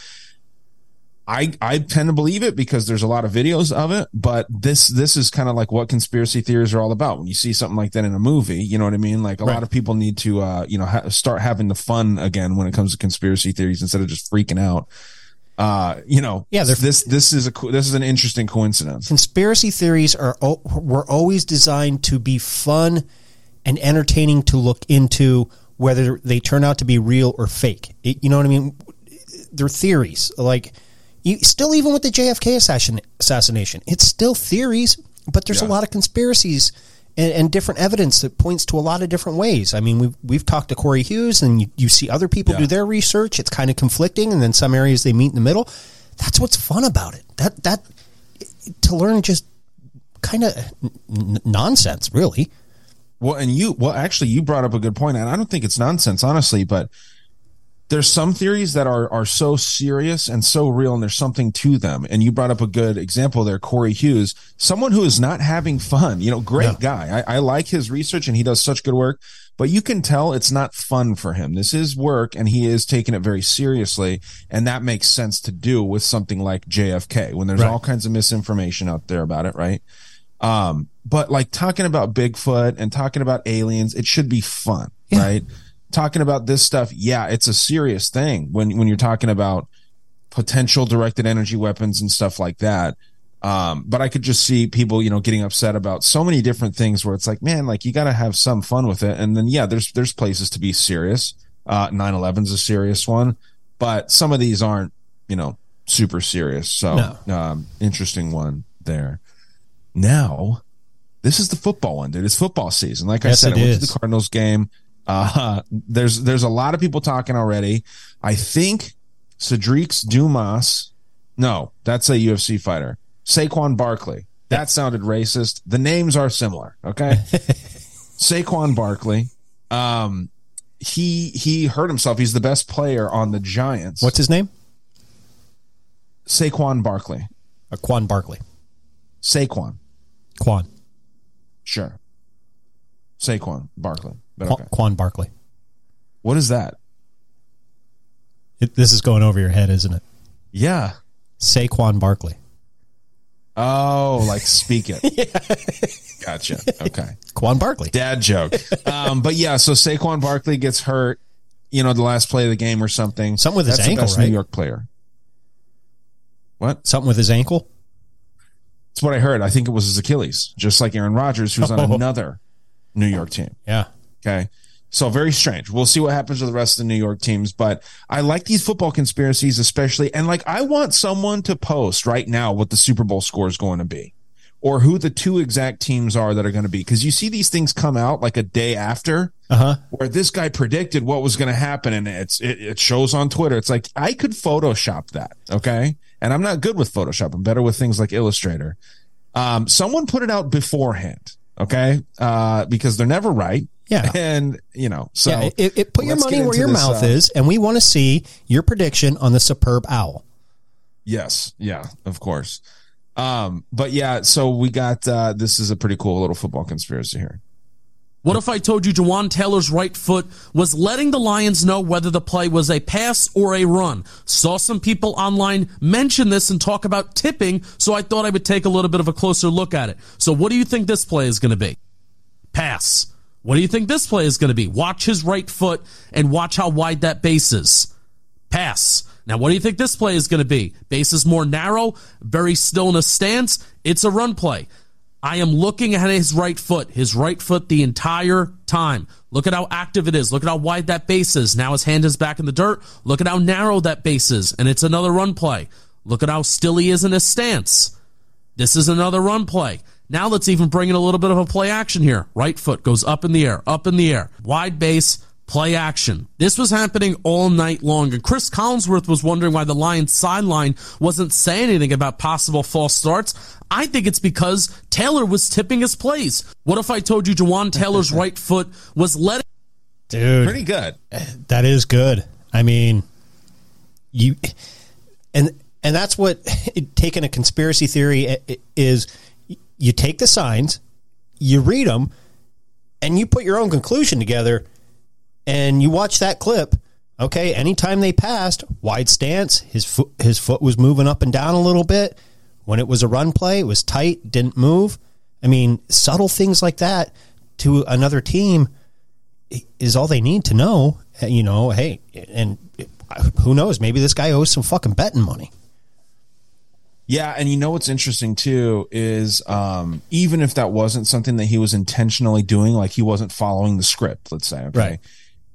I I tend to believe it because there's a lot of videos of it, but this this is kind of like what conspiracy theories are all about. When you see something like that in a movie, you know what I mean? Like a lot of people need to uh, you know, ha- start having the fun again when it comes to conspiracy theories instead of just freaking out. Uh, you know, Yeah, this this is a this is an interesting coincidence. Conspiracy theories are were always designed to be fun and entertaining to look into, whether they turn out to be real or fake. It- you know what I mean? They're theories. Like, you, still even with the JFK assassin, assassination, it's still theories, but there's a lot of conspiracies and, and different evidence that points to a lot of different ways. I mean, we've we've talked to Corey Hughes, and you, you see other people do their research. It's kind of conflicting, and then some areas they meet in the middle. That's what's fun about it. That that to learn just kind of n- nonsense, really. Well, and you, well, actually, you brought up a good point, and I don't think it's nonsense, honestly, but there's some theories that are are so serious and so real, and there's something to them. And you brought up a good example there, Corey Hughes, someone who is not having fun. You know, great guy. I, I like his research, and he does such good work. But you can tell it's not fun for him. This is work, and he is taking it very seriously, and that makes sense to do with something like JFK when there's Right. all kinds of misinformation out there about it, right? Um, but like talking about Bigfoot and talking about aliens, it should be fun, right? Talking about this stuff, yeah, it's a serious thing when when you're talking about potential directed energy weapons and stuff like that. Um, but I could just see people, you know, getting upset about so many different things where it's like, man, like you got to have some fun with it. And then, yeah, there's, there's places to be serious. Uh, 9-11's a serious one, but some of these aren't, you know, super serious. So, um, interesting one there. Now, this is the football one, dude. It's football season. Like I said, I went to the Cardinals game. Uh, there's, there's a lot of people talking already. I think Cedric Dumas, no, that's a UFC fighter. Saquon Barkley. That sounded racist. The names are similar. Okay. *laughs* Saquon Barkley. Um, he, he hurt himself. He's the best player on the Giants. What's his name? Saquon Barkley? Uh, Quan Barkley. Saquon. Quan. Sure. Saquon Barkley. But Quan, okay. Quan Barkley. What is that? It, this is going over your head, isn't it? Yeah. Saquon Barkley. Oh, like speak it. *laughs* Gotcha. Okay. Quan Barkley. Dad joke. Um, but yeah, so Saquon Barkley gets hurt, you know, the last play of the game or something. Something with his That's the ankle, right? New York player. What? Something with his ankle. That's what I heard. I think it was his Achilles, just like Aaron Rodgers, who's on Oh. another New York team. Yeah. Okay. So very strange. We'll see what happens with the rest of the New York teams, but I like these football conspiracies, especially. And like, I want someone to post right now what the Super Bowl score is going to be or who the two exact teams are that are going to be. Cause you see these things come out like a day after Uh huh. where this guy predicted what was going to happen and it's, it, it shows on Twitter. It's like, I could Photoshop that. Okay. And I'm not good with Photoshop. I'm better with things like Illustrator. Um, someone put it out beforehand. Okay. Uh, because they're never right. Yeah. *laughs* And, you know, so yeah. It, it, put your money where your this, mouth uh, is, and we want to see your prediction on the superb owl. Yes. Yeah, of course. Um, but yeah, so we got, uh, this is a pretty cool little football conspiracy here. What if I told you Jawaan Taylor's right foot was letting the Lions know whether the play was a pass or a run? Saw some people online mention this and talk about tipping, so I thought I would take a little bit of a closer look at it. So what do you think this play is going to be? Pass. What do you think this play is going to be? Watch his right foot and watch how wide that base is. Pass. Now, what do you think this play is going to be? Base is more narrow, very still in a stance. It's a run play. I am looking at his right foot, his right foot the entire time. Look at how active it is. Look at how wide that base is. Now his hand is back in the dirt. Look at how narrow that base is. And it's another run play. Look at how still he is in his stance. This is another run play. Now let's even bring in a little bit of a play action here. Right foot goes up in the air, up in the air, wide base, play action. This was happening all night long, and Chris Collinsworth was wondering why the Lions sideline wasn't saying anything about possible false starts. I think it's because Taylor was tipping his plays. What if I told you Jawaan Taylor's *laughs* right foot was letting Dude, Pretty good. that is good. I mean, you and and that's what taking a conspiracy theory i- i- is. You take the signs, you read them, and you put your own conclusion together, and you watch that clip. Okay, anytime they passed, wide stance, his foot his foot was moving up and down a little bit. When it was a run play, it was tight, didn't move. I mean, subtle things like that to another team is all they need to know. Uh, You know, hey, and who knows? Maybe this guy owes some fucking betting money. Yeah, and you know what's interesting too is um, even if that wasn't something that he was intentionally doing, like he wasn't following the script, let's say, okay, Right.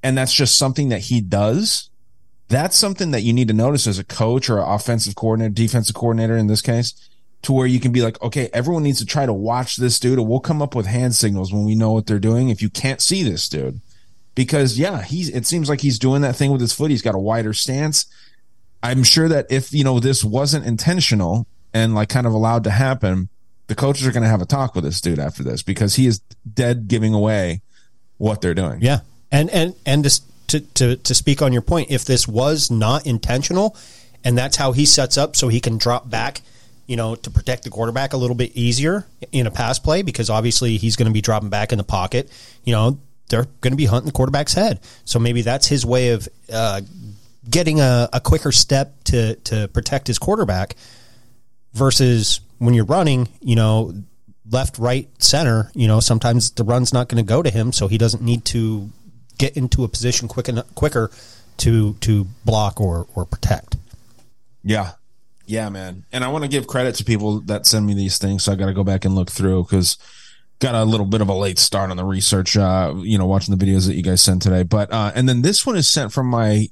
And that's just something that he does. That's something that you need to notice as a coach or an offensive coordinator, defensive coordinator in this case, to where you can be like, okay, everyone needs to try to watch this dude, or we'll come up with hand signals when we know what they're doing. If you can't see this dude, because yeah, he's it seems like he's doing that thing with his foot. He's got a wider stance. I'm sure that if you know this wasn't intentional and like kind of allowed to happen, the coaches are going to have a talk with this dude after this because he is dead giving away what they're doing. Yeah, and and and to to to, speak on your point, if this was not intentional, and that's how he sets up, so he can drop back, you know, to protect the quarterback a little bit easier in a pass play, because obviously he's going to be dropping back in the pocket. You know, they're going to be hunting the quarterback's head, so maybe that's his way of uh, getting a, a quicker step to to protect his quarterback versus when you're running, you know, left, right, center, you know, sometimes the run's not going to go to him, so he doesn't need to get into a position quick enough, quicker to to block or or protect. Yeah. Yeah, man. And I want to give credit to people that send me these things. So I got to go back and look through because got a little bit of a late start on the research, uh, you know, watching the videos that you guys sent today. But, uh, and then this one is sent from my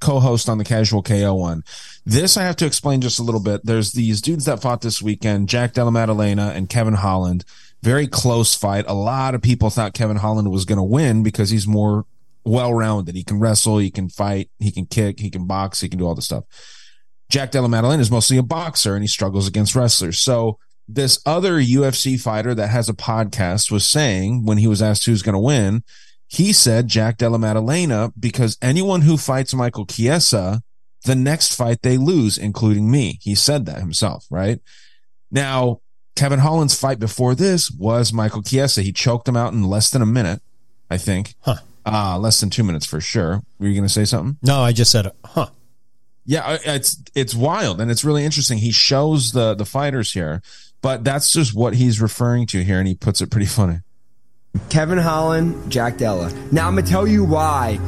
co-host on the casual KO one. This I have to explain just a little bit. There's these dudes that fought this weekend, Jack Della Maddalena and Kevin Holland. Very close fight. A lot of people thought Kevin Holland was going to win because he's more well-rounded. He can wrestle, he can fight, he can kick, he can box, he can do all this stuff. Jack Della Maddalena is mostly a boxer and he struggles against wrestlers. So this other UFC fighter that has a podcast was saying when he was asked who's going to win, he said Jack Della Maddalena because anyone who fights Michael Chiesa, the next fight they lose, including me. He said that himself, right? Now, Kevin Holland's fight before this was Michael Chiesa. He choked him out in less than a minute, I think. Huh. Uh, less than two minutes for sure. Were you going to say something? No, I just said, huh. Yeah, it's it's wild and it's really interesting. He shows the the fighters here, but that's just what he's referring to here, and he puts it pretty funny. Kevin Holland, Jack Della. Now I'm gonna tell you why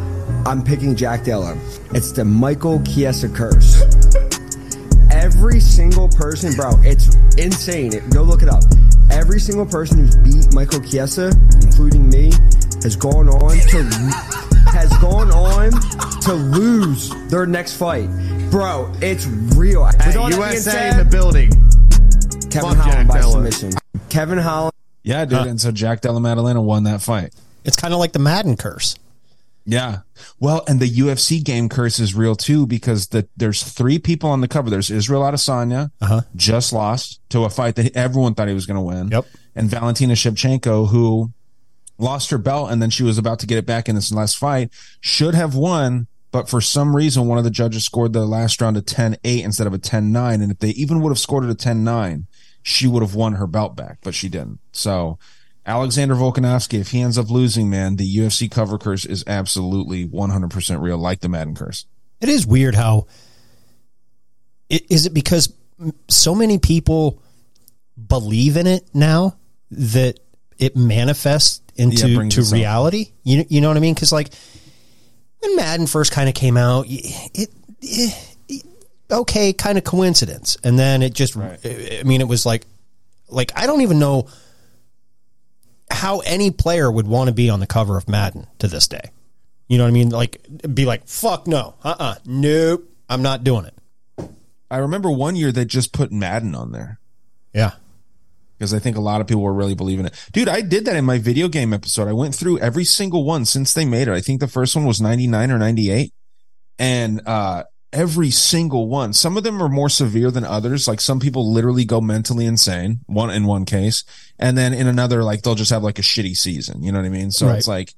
I'm picking Jack Della. It's the Michael Chiesa curse. Every single person, bro, it's insane. Go look it up. Every single person who's beat Michael Chiesa, including me, has gone on to has gone on to lose their next fight. Bro, it's real. With Hey, all that being USA said, in the building. Kevin Fuck Jack Holland by Della. submission. Kevin Holland. Yeah, dude. And so Jack Della Maddalena won that fight. It's kind of like the Madden curse. Yeah. Well, and the UFC game curse is real too because the, there's three people on the cover. There's Israel Adesanya, Uh-huh. just lost to a fight that everyone thought he was going to win. Yep. And Valentina Shevchenko, who lost her belt and then she was about to get it back in this last fight, should have won. But for some reason, one of the judges scored the last round a 10 8 instead of a 10 9. And if they even would have scored it a 10 9, she would have won her belt back, but she didn't. So Alexander Volkanovski, if he ends up losing, man, the UFC cover curse is absolutely 100% real, like the Madden curse. It is weird how. i- it because so many people believe in it now that it manifests into Yeah, to reality? You you know what I mean? Because like when Madden first kind of came out, it, it, it okay, kind of coincidence, and then it just. I mean, it was like, like I don't even know how any player would want to be on the cover of Madden to this day. You know what I mean? Like, be like, fuck no, uh, uh nope, I'm not doing it. I remember one year they just put Madden on there. Yeah, because I think a lot of people were really believing it. Dude, I did that in my video game episode. I went through every single one since they made it. I think the first one was 99 or 98. And, uh, every single one, some of them are more severe than others. Like some people literally go mentally insane, one in one case. And then in another, like they'll just have like a shitty season. You know what I mean? So Right. it's like,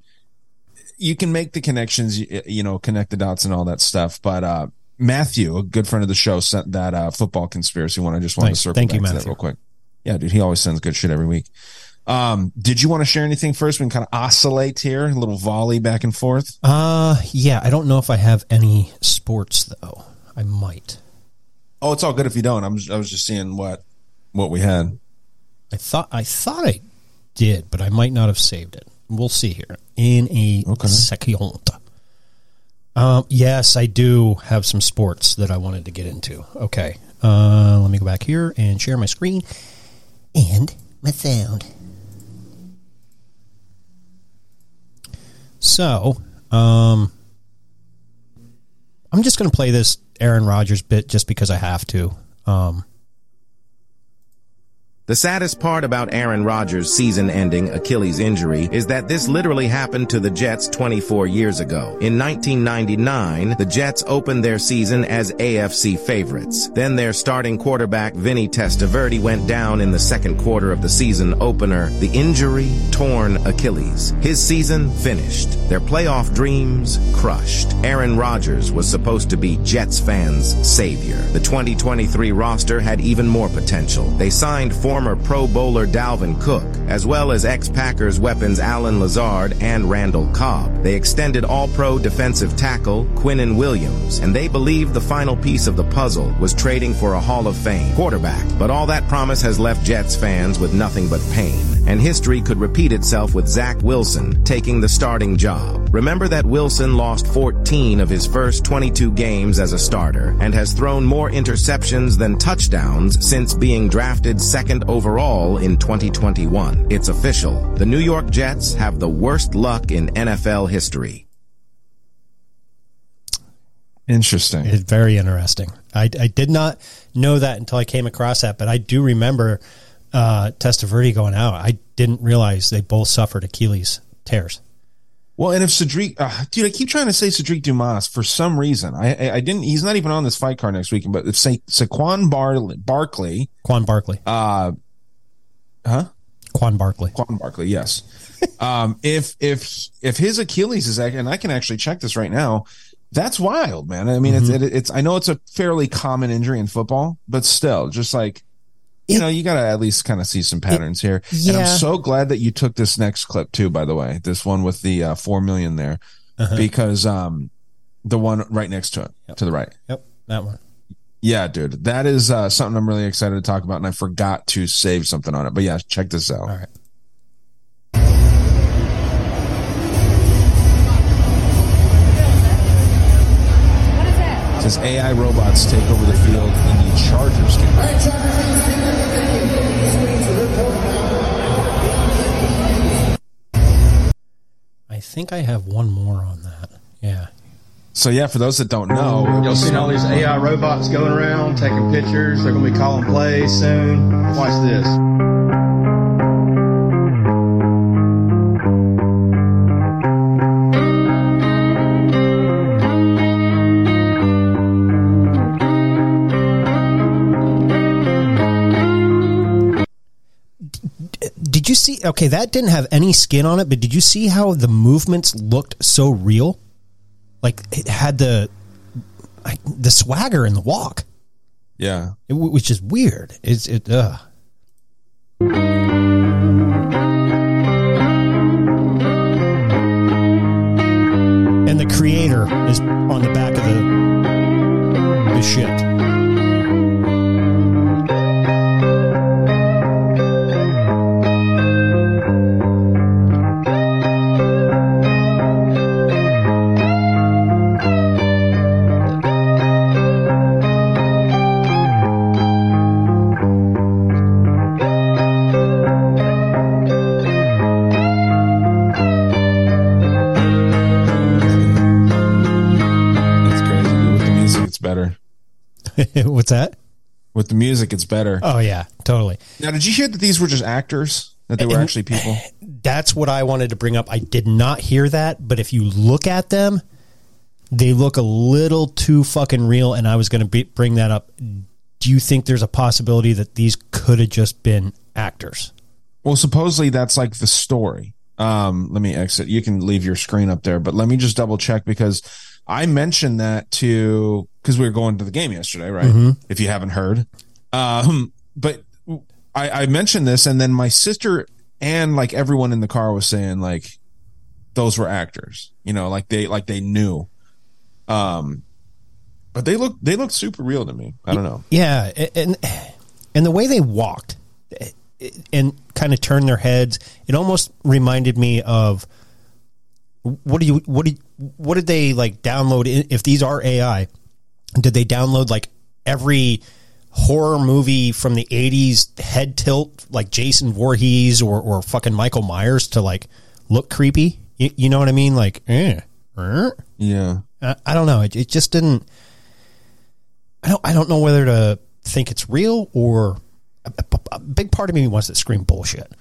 you can make the connections, you, know, connect the dots and all that stuff. But, uh, Matthew, a good friend of the show, sent that, uh, football conspiracy one. I just wanted to circle Thank back you, to that real quick. Yeah, dude, he always sends good shit every week. Um, did you want to share anything first? We can kind of oscillate here, a little volley back and forth. Uh, yeah, I don't know if I have any sports though. I might. Oh, it's all good if you don't. I'm just, I was just seeing what what we had. I thought I thought I did, but I might not have saved it. We'll see here in a second. Um, yes, I do have some sports that I wanted to get into. Okay, uh, let me go back here and share my screen and my sound. So, um, I'm just going to play this Aaron Rodgers bit just because I have to. Um, The saddest part about Aaron Rodgers' season ending Achilles injury is that this literally happened to the Jets 24 years ago. In 1999, the Jets opened their season as AFC favorites. Then their starting quarterback Vinny Testaverde went down in the second quarter of the season opener, the injury torn Achilles. His season finished. Their playoff dreams crushed. Aaron Rodgers was supposed to be Jets fans' savior. The 2023 roster had even more potential. They signed former Former pro Bowler Dalvin Cook, as well as ex-Packers weapons Allen Lazard and Randall Cobb. They extended All-Pro defensive tackle Quinnen Williams, and they believed the final piece of the puzzle was trading for a Hall of Fame quarterback. But all that promise has left Jets fans with nothing but pain. And history could repeat itself with Zach Wilson taking the starting job. Remember that Wilson lost 14 of his first 22 games as a starter and has thrown more interceptions than touchdowns since being drafted second overall in 2021. It's official. The New York Jets have the worst luck in NFL history. Interesting. It's very interesting. I, I did not know that until I came across that, but I do remember uh, Testaverde going out. I didn't realize they both suffered Achilles tears. Well, and if Cedric, uh, dude, I keep trying to say Cedric Dumas for some reason. I, I, I didn't. He's not even on this fight card next weekend. But if say Saquon Bar- Barkley, Quan Barkley, uh, huh? Quan Barkley, Quan Barkley, yes. *laughs* um, if if if his Achilles is, and I can actually check this right now. That's wild, man. I mean, Mm-hmm. it's it, it's. I know it's a fairly common injury in football, but still, just like you know, you got to at least kind of see some patterns here. And. I'm so glad that you took this next clip too. By the way, this one with the uh, four million there, Uh-huh. because um, the one right next to it, to the right. Yep, that one. Yeah, dude, that is uh, something I'm really excited to talk about, and I forgot to save something on it. But yeah, check this out. All right. Says AI robots take over the field in the Chargers game. Think I have one more on that. Yeah. So yeah, for those that don't know, you'll see all these AI robots going around taking pictures? They're gonna be calling plays soon. Watch this. You see? Okay, that didn't have any skin on it, but did you see how the movements looked so real? Like it had the like the swagger in the walk, Yeah. it- which is weird. It's it. Uh. And the creator is on the back of the the ship. *laughs* What's that? With the music, it's better. Oh yeah, totally. Now, did you hear that these were just actors? That they were And- actually people? That's what I wanted to bring up. I did not hear that, but if you look at them, they look a little too fucking real. And I was going to bring that up. Do you think there's a possibility that these could have just been actors? Well, supposedly that's like the story. Um, let me exit. You can leave your screen up there, but let me just double check because I mentioned that to because we were going to the game yesterday, right? Mhm. If you haven't heard, um, but I, I mentioned this, and then my sister and like everyone in the car was saying like those were actors, you know, like they like they knew. Um, but they look they look super real to me. I don't know. Yeah, and and the way they walked and kind of turned their heads, it almost reminded me of what do you what did what did they like download? If these are AI, did they download like every horror movie from the '80s head tilt, like Jason Voorhees or or fucking Michael Myers to like look creepy? You, you know what I mean? Like, eh, er? Yeah. I, I don't know. It, it just didn't. I don't. I don't know whether to think it's real or a, a- a big part of me wants to scream bullshit.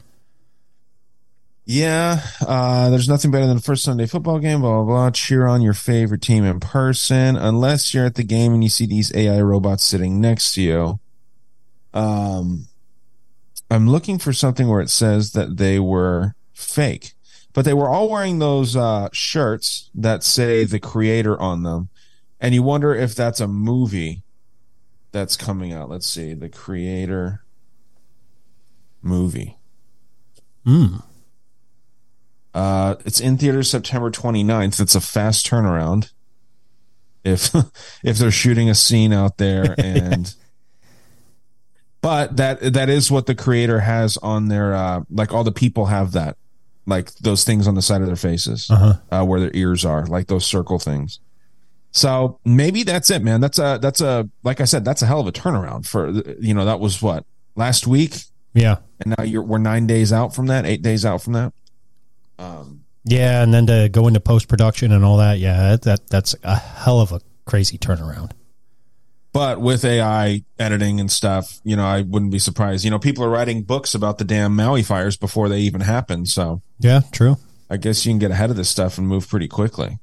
Yeah, uh, there's nothing better than a first Sunday football game, blah, blah, blah. Cheer on your favorite team in person, unless you're at the game and you see these AI robots sitting next to you. Um, I'm looking for something where it says that they were fake, but they were all wearing those, uh, shirts that say the creator on them. And you wonder if that's a movie that's coming out. Let's see, the creator movie. Hmm. Uh, it's in theaters September 29th. It's a fast turnaround. If *laughs* if they're shooting a scene out there *laughs* and but that that is what the creator has on their uh like all the people have that like those things on the side of their faces Uh-huh. uh where their ears are like those circle things. So maybe that's it, man. That's a that's a like I said, that's a hell of a turnaround for you know that was what last week, Yeah. and now you're we're nine days out from that, eight days out from that. Um, Yeah, and then to go into post production and all that. Yeah, that, that that's a hell of a crazy turnaround. but with AI editing and stuff, you know, I wouldn't be surprised. You know, people are writing books about the damn Maui fires before they even happen. So Yeah, true. I guess you can get ahead of this stuff and move pretty quickly.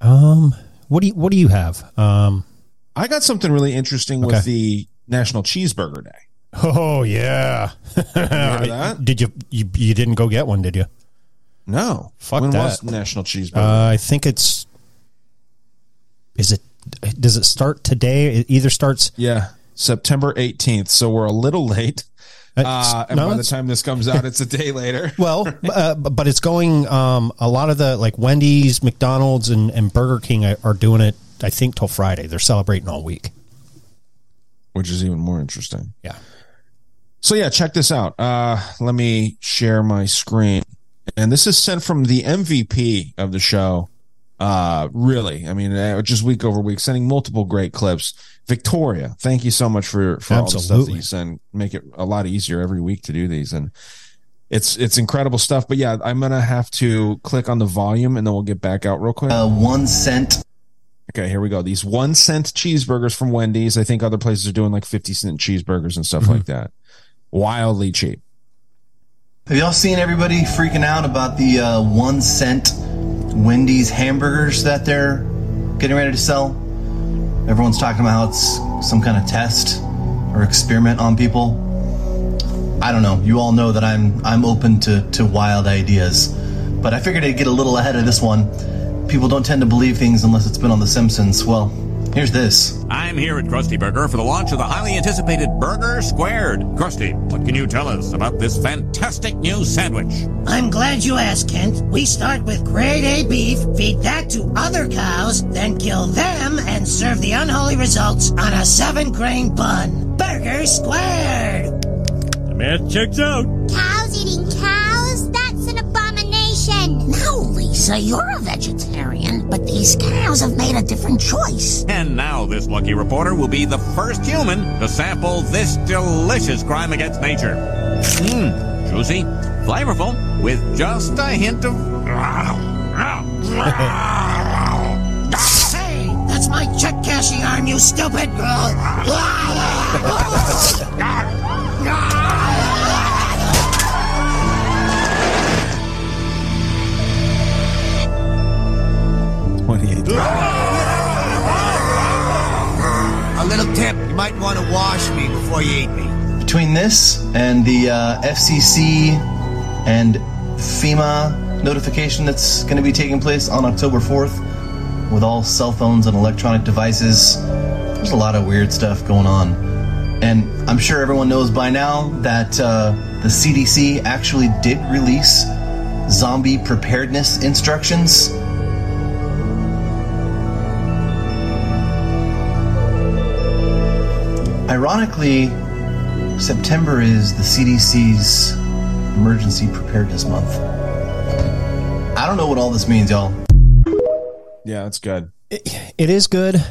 Um, what do you what do you have? Um, I got something really interesting Okay. with the National Cheeseburger Day. oh yeah. *laughs* that? Did you, you you didn't go get one? Did you? No, Fuck when that. was National Cheeseburger? Uh, I think it's. Is it? Does it start today? It either starts. yeah, September 18th. So we're a little late. Uh, and no, by the time this comes out, it's a day later. *laughs* Well, uh, but it's going. Um, a lot of the like Wendy's, McDonald's, and, and Burger King are are doing it. I think till Friday. They're celebrating all week. which is even more interesting. Yeah. So yeah, check this out. Uh, let me share my screen. And this is sent from the MVP of the show. Uh, really, I mean, uh, just week over week, sending multiple great clips. Victoria, thank you so much for, for all the stuff that you send. Make it a lot easier every week to do these. And it's, it's incredible stuff. But yeah, I'm going to have to click on the volume and then we'll get back out real quick. Uh, one cent. Okay, here we go. These one cent cheeseburgers from Wendy's. I think other places are doing like 50 cent cheeseburgers and stuff like that. Wildly cheap. Have y'all seen everybody freaking out about the uh, one cent Wendy's hamburgers that they're getting ready to sell? Everyone's talking about how it's some kind of test or experiment on people. I don't know. You all know that I'm I'm open to, to wild ideas, but I figured I'd get a little ahead of this one. People don't tend to believe things unless it's been on The Simpsons. Well, here's this. I'm here at Krusty Burger for the launch of the highly anticipated Burger Squared. Krusty, what can you tell us about this fantastic new sandwich? I'm glad you asked, Kent. We start with grade A beef, feed that to other cows, then kill them and serve the unholy results on a seven grain bun. Burger squared! The math checks out. Cows eating cows? That's an abomination. No, Lisa, uh, you're a vegetarian, but these cows have made a different choice. And now this lucky reporter will be the first human to sample this delicious crime against nature. Mmm, juicy, flavorful, with just a hint of. *laughs* Hey, that's my check cashing arm, you stupid! *laughs* *laughs* A little tip, you might want to wash me before you eat me. Between this and the uh, FCC and FEMA notification that's going to be taking place on October 4th, with all cell phones and electronic devices, there's a lot of weird stuff going on. And I'm sure everyone knows by now that uh, the CDC actually did release zombie preparedness instructions. Ironically, September is the CDC's Emergency Preparedness Month. I don't know what all this means, y'all. Yeah, that's good. It is good.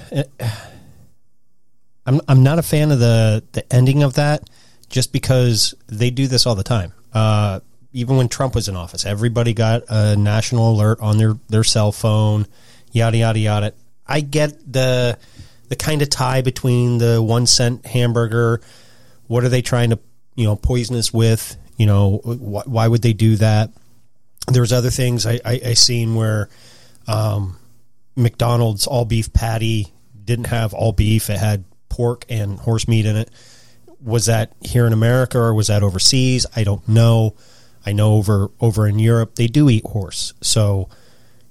I'm I'm not a fan of the the ending of that, just because they do this all the time. Uh, even when Trump was in office, everybody got a national alert on their their cell phone, yada yada yada. I get the the kind of tie between the one cent hamburger. What are they trying to you know poison us with? You know wh- why would they do that? There's other things I I, I seen where. Um, McDonald's all beef patty didn't have all beef; it had pork and horse meat in it. Was that here in America or was that overseas? I don't know. I know over over in Europe they do eat horse, so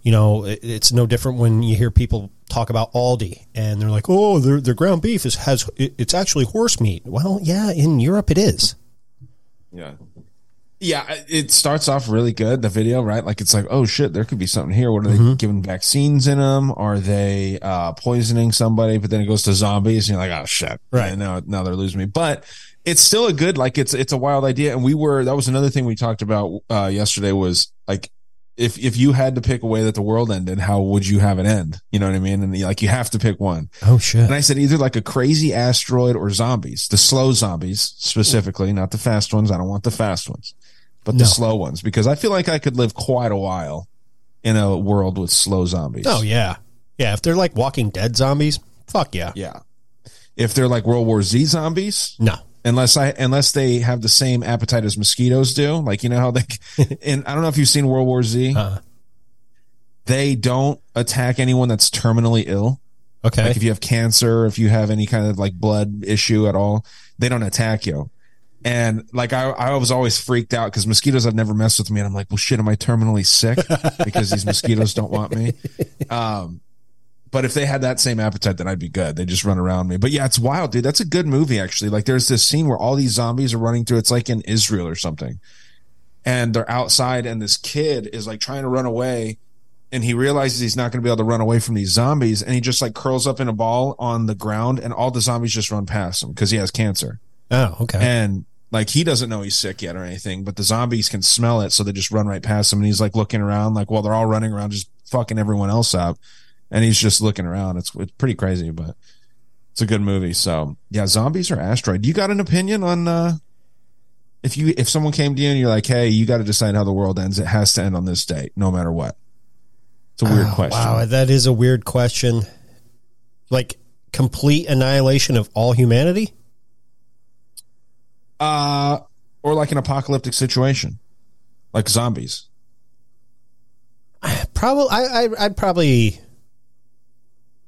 you know it, it's no different when you hear people talk about Aldi and they're like, "Oh, their their ground beef is has it, it's actually horse meat." Well, yeah, in Europe it is. Yeah. Yeah, it starts off really good. The video, right? Like it's like, oh shit, there could be something here. What are they Mhm. giving vaccines in them? Are they uh, poisoning somebody? But then it goes to zombies, and you're like, oh shit, Right. And now, now they're losing me. But it's still a good, like it's it's a wild idea. And we were that was another thing we talked about uh, yesterday was like if if you had to pick a way that the world ended, how would you have it end? You know what I mean? And like you have to pick one. Oh shit! And I said either like a crazy asteroid or zombies, the slow zombies specifically, not the fast ones. I don't want the fast ones, but No. the slow ones because I feel like I could live quite a while in a world with slow zombies. Oh yeah, yeah. If they're like Walking Dead zombies, fuck yeah, yeah. If they're like World War Z zombies, no. Unless I unless they have the same appetite as mosquitoes do, like you know how they *laughs* and I don't know if you've seen World War Z. Uh-uh. They don't attack anyone that's terminally ill. Okay. Like if you have cancer, if you have any kind of like blood issue at all, they don't attack you. And like I, I was always freaked out because mosquitoes have never messed with me, and I'm like, well, shit, am I terminally sick *laughs* because these mosquitoes don't want me? *laughs* Um, but if they had that same appetite, then I'd be good. They just run around me. But yeah, it's wild, dude. That's a good movie, actually. Like there's this scene where all these zombies are running through. It's like in Israel or something, and they're outside, and this kid is like trying to run away, and he realizes he's not going to be able to run away from these zombies, and he just like curls up in a ball on the ground, and all the zombies just run past him because he has cancer. Oh, okay. And like he doesn't know he's sick yet or anything, but the zombies can smell it, so they just run right past him. And he's like looking around, like while they're all running around, just fucking everyone else up, and he's just looking around. It's it's pretty crazy, but it's a good movie. So yeah, zombies or asteroid. You got an opinion on uh if you if someone came to you and you're like, hey, you got to decide how the world ends. It has to end on this date, no matter what. It's a weird Oh, question. Wow, that is a weird question. Like complete annihilation of all humanity? Uh, or like an apocalyptic situation, like zombies. *sighs* Probably, I, I, I'd probably,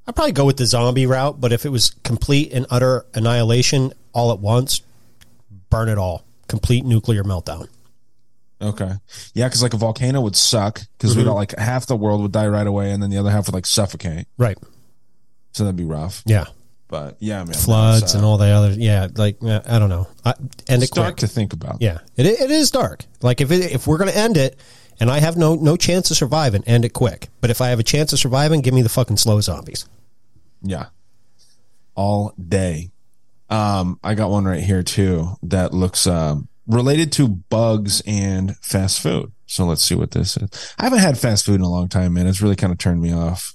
I'd probably go with the zombie route. But if it was complete and utter annihilation all at once, burn it all, complete nuclear meltdown. Okay. Yeah, because like a volcano would suck because Mhm. we'd all like half the world would die right away, and then the other half would like suffocate. Right. So that'd be rough. Yeah. But yeah, man, Floods and all the other, yeah, like uh, I don't know. I, end It's it quick. dark to think about. Yeah, it it is dark. Like if it, if we're gonna end it, and I have no no chance of surviving, end it quick. But if I have a chance of surviving, give me the fucking slow zombies. Yeah. All day. Um, I got one right here too that looks um related to bugs and fast food. So let's see what this is. I haven't had fast food in a long time, man. It's really kind of turned me off.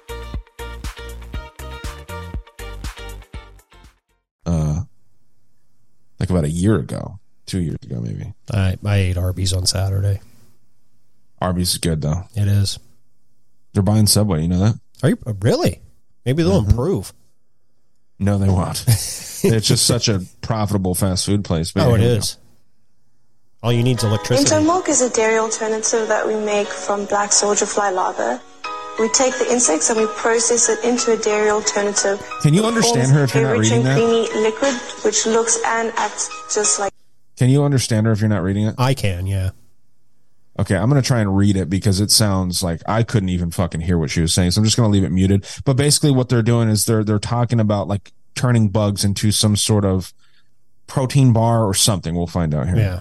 Like about a year ago, two years ago, maybe. I I ate Arby's on Saturday. Arby's is good though. It is. They're buying Subway. You know that? Are you uh, really? Maybe they'll improve. No, they won't. *laughs* it's just such a profitable fast food place. But Oh, yeah, it here we is. All you need is electricity. Ento milk is a dairy alternative that we make from black soldier fly larvae. We take the insects and we process it into a dairy alternative. Can you understand her if you're a not rich reading and that? creamy liquid which looks and acts just like Can you understand her if you're not reading it? I can, yeah. Okay, I'm going to try and read it because it sounds like I couldn't even fucking hear what she was saying. So I'm just going to leave it muted. But basically what they're doing is they're they're talking about like turning bugs into some sort of protein bar or something. We'll find out here. Yeah.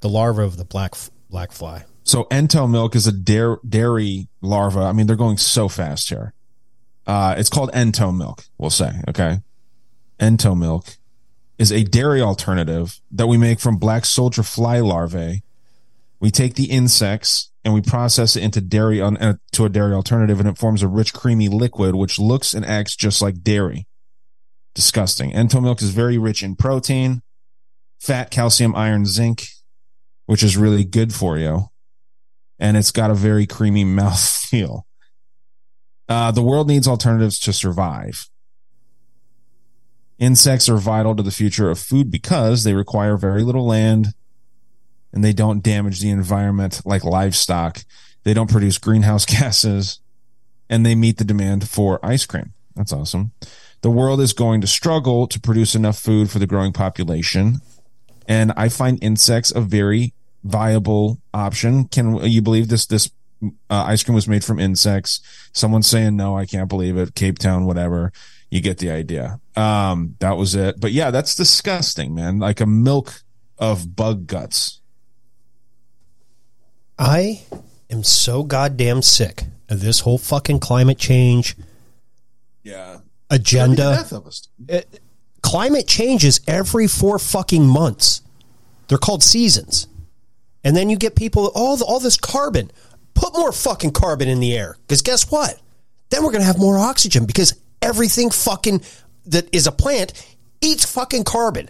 The larva of the black black fly. So Ento milk is a dairy, dairy larva. I mean, they're going so fast here. Uh, it's called Ento milk, we'll say. Okay. Ento milk is a dairy alternative that we make from black soldier fly larvae. We take the insects and we process it into dairy on, uh, to a dairy alternative and it forms a rich, creamy liquid, which looks and acts just like dairy. Disgusting. Ento milk is very rich in protein, fat, calcium, iron, zinc, which is really good for you and it's got a very creamy *laughs* mouth feel. Uh, the world needs alternatives to survive. Insects are vital to the future of food because they require very little land and they don't damage the environment like livestock. They don't produce greenhouse *laughs* gases and they meet the demand for ice cream. That's awesome. The world is going to struggle to produce enough food for the growing population. And I find insects a very viable option. Can you believe this? This uh, ice cream was made from insects. Someone's saying no, I can't believe it. Cape Town, whatever. You get the idea. Um, that was it. But yeah, that's disgusting, man. Like a milk of bug guts. I am so goddamn sick of this whole fucking climate change Yeah. agenda. Death of us. It- climate changes every four fucking months. They're called seasons. And then you get people, all, the, all this carbon. Put more fucking carbon in the air. Because guess what? Then we're going to have more oxygen because everything fucking that is a plant eats fucking carbon.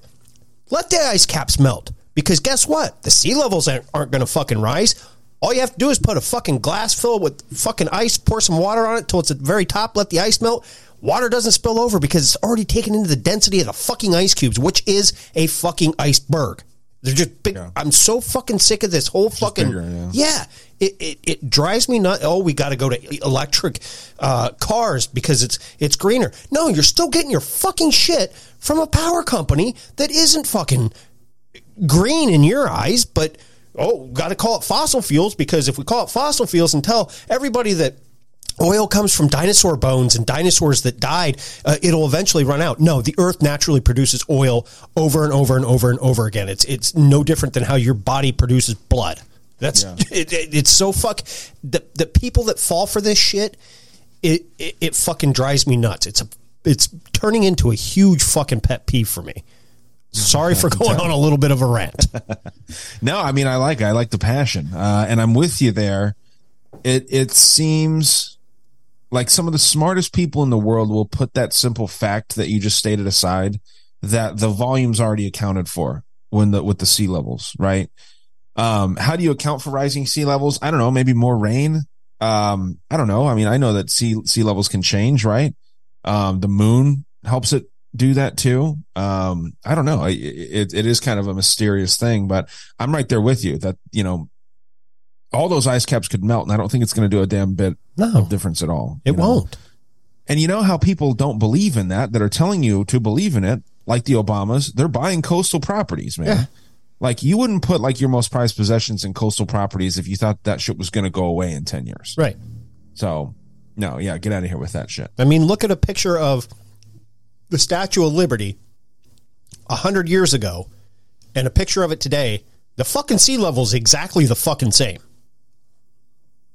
Let the ice caps melt. Because guess what? The sea levels aren't, aren't going to fucking rise. All you have to do is put a fucking glass filled with fucking ice, pour some water on it till it's at the very top, let the ice melt. Water doesn't spill over because it's already taken into the density of the fucking ice cubes, which is a fucking iceberg. They're just big. I'm so fucking sick of this whole fucking. bigger, yeah. yeah. It, it, it drives me nuts. Oh, we got to go to electric uh, cars because it's it's greener. No, you're still getting your fucking shit from a power company that isn't fucking green in your eyes, but oh, got to call it fossil fuels because if we call it fossil fuels and tell everybody that oil comes from dinosaur bones and dinosaurs that died, uh, it'll eventually run out. No, the earth naturally produces oil over and over and over and over again. It's it's no different than how your body produces blood. That's *laughs* it, it- it's so fuck the the people that fall for this shit. It, it it fucking drives me nuts. It's a it's turning into a huge fucking pet peeve for me. Sorry for *laughs* going on a little bit of a rant. *laughs* No, I mean I like it. I like the passion, uh, and I'm with you there. It it seems like some of the smartest people in the world will put that simple fact that you just stated aside that the volume's already accounted for when the with the sea levels, right? Um, how do you account for rising sea levels? I don't know. Maybe more rain. Um, I don't know. I mean, I know that sea sea levels can change, right? Um, the moon helps it do that too. Um, I don't know. I- It, it is kind of a mysterious thing, but I'm right there with you that, you know, all those ice caps could melt and I don't think it's going to do a damn bit No. of difference at all. It know? won't. And you know how people don't believe in that, that are telling you to believe in it, like the Obamas, they're buying coastal properties, man. Yeah. Like you wouldn't put like your most prized possessions in coastal properties if you thought that shit was going to go away in 10 years. Right. So, no, yeah, get out of here with that shit. I mean, look at a picture of the Statue of Liberty a hundred years ago and a picture of it today. The fucking sea level is exactly the fucking same.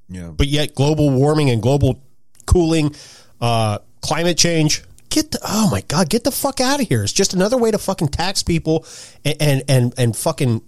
Yeah. But yet global warming and global cooling, uh, climate change. Get the, oh my god, get the fuck out of here. It's just another way to fucking tax people and and and, and fucking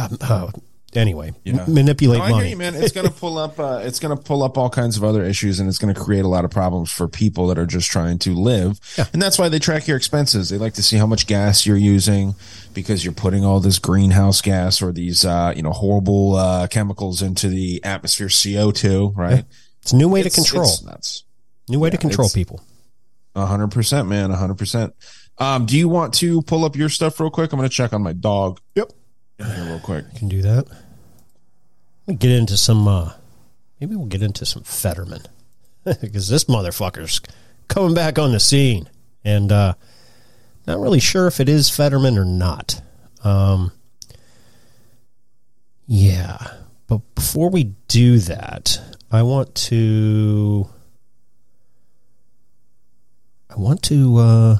um, uh, anyway, Yeah. m- manipulate No, I money. hear you, man. It's gonna pull up. Uh, it's gonna pull up all kinds of other issues, and it's gonna create a lot of problems for people that are just trying to live. Yeah. And that's why they track your expenses. They like to see how much gas you're using because you're putting all this greenhouse gas or these, uh, you know, horrible uh, chemicals into the atmosphere, CO two. Right? It's a new way to control. it's nuts. New way to control people. A hundred percent, man. A hundred percent. Um, do you want to pull up your stuff real quick? I'm gonna check on my dog. Yep. Here real quick. can do that. We'll get into some. uh Maybe we'll get into some Fetterman *laughs* because this motherfucker's coming back on the scene, and uh not really sure if it is Fetterman or not. Um Yeah, but before we do that, I want to. I want to. uh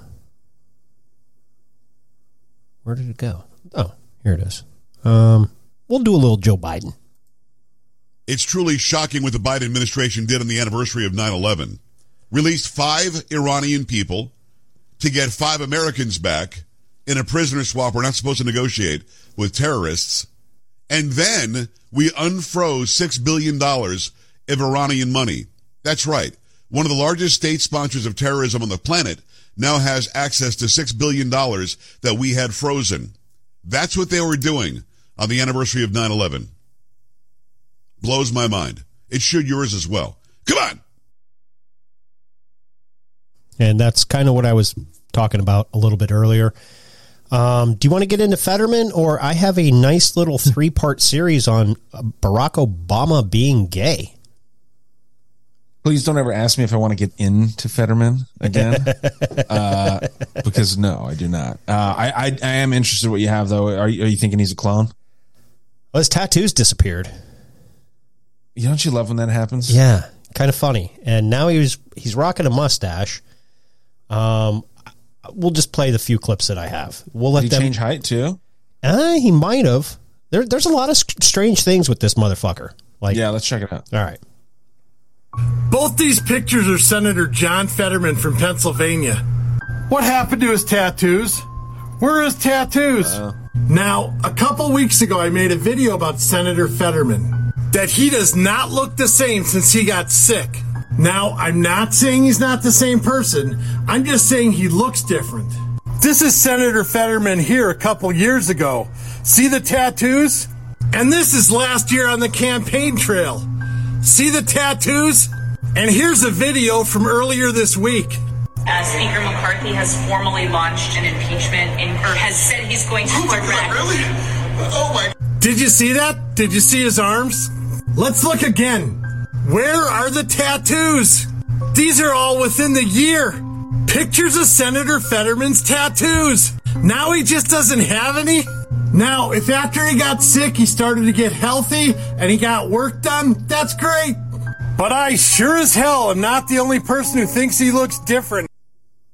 Where did it go? Oh, here it is. Um, we'll do a little Joe Biden. It's truly shocking what the Biden administration did on the anniversary of 9 11. Released five Iranian people to get five Americans back in a prisoner swap. We're not supposed to negotiate with terrorists. And then we unfroze $6 billion of Iranian money. That's right. One of the largest state sponsors of terrorism on the planet now has access to $6 billion that we had frozen. That's what they were doing on the anniversary of 9 11. Blows my mind. It should yours as well. Come on. And that's kind of what I was talking about a little bit earlier. Um, do you want to get into Fetterman, or I have a nice little *laughs* three part series on Barack Obama being gay? Please don't ever ask me if I want to get into Fetterman again, *laughs* uh, because no, I do not. Uh, I, I I am interested in what you have though. Are you, are you thinking he's a clone? Well, his tattoos disappeared. You don't you love when that happens? Yeah, kind of funny. And now he's he's rocking a mustache. Um, we'll just play the few clips that I have. We'll let Did he them change height too. Uh, he might have. There, there's a lot of strange things with this motherfucker. Like, yeah, let's check it out. All right. Both these pictures are Senator John Fetterman from Pennsylvania. What happened to his tattoos? Where are his tattoos? Now, a couple weeks ago, I made a video about Senator Fetterman. That he does not look the same since he got sick. Now, I'm not saying he's not the same person. I'm just saying he looks different. This is Senator Fetterman here a couple years ago. See the tattoos? And this is last year on the campaign trail. See the tattoos? And here's a video from earlier this week. Uh, Speaker McCarthy has formally launched an impeachment and or has said he's going to oh direct. really? Oh my. Did you see that? Did you see his arms? Let's look again. Where are the tattoos? These are all within the year. Pictures of Senator Fetterman's tattoos. Now he just doesn't have any? Now, if after he got sick he started to get healthy and he got work done, that's great. But I sure as hell am not the only person who thinks he looks different.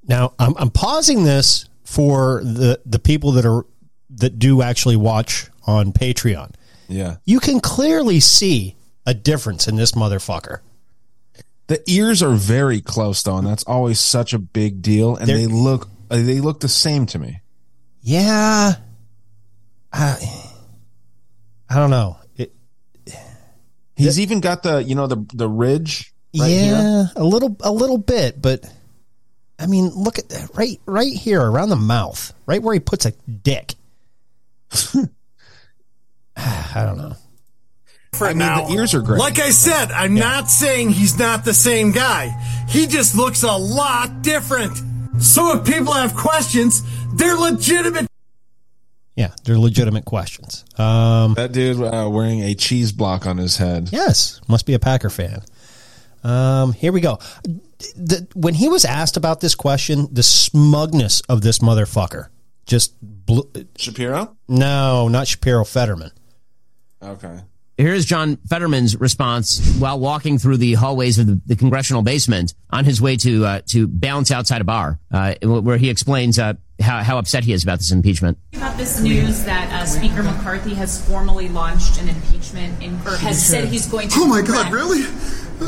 Now, I'm, I'm pausing this for the the people that are that do actually watch on Patreon. Yeah. You can clearly see a difference in this motherfucker. The ears are very close though, and that's always such a big deal. And They're- they look uh, they look the same to me. Yeah. I, I don't know. It, He's even got the you know the the ridge. Right yeah, here. a little a little bit, but I mean, look at that right right here around the mouth, right where he puts a dick. *sighs* I don't know. For I mean, now. the ears are great. Like I said, I'm not saying he's not the same guy. He just looks a lot different. So if people have questions, they're legitimate. Yeah, they're legitimate questions. Um, that dude uh, wearing a cheese block on his head. Yes, must be a Packer fan. Um, here we go. The, when he was asked about this question, the smugness of this motherfucker just blew. Shapiro? No, not Shapiro. Fetterman. Okay. Here's John Fetterman's response while walking through the hallways of the, the congressional basement on his way to uh, to bounce outside a bar, uh, where he explains uh, how, how upset he is about this impeachment. About this news that uh, Speaker McCarthy has formally launched an impeachment in, or has said he's going to. Oh my God, really?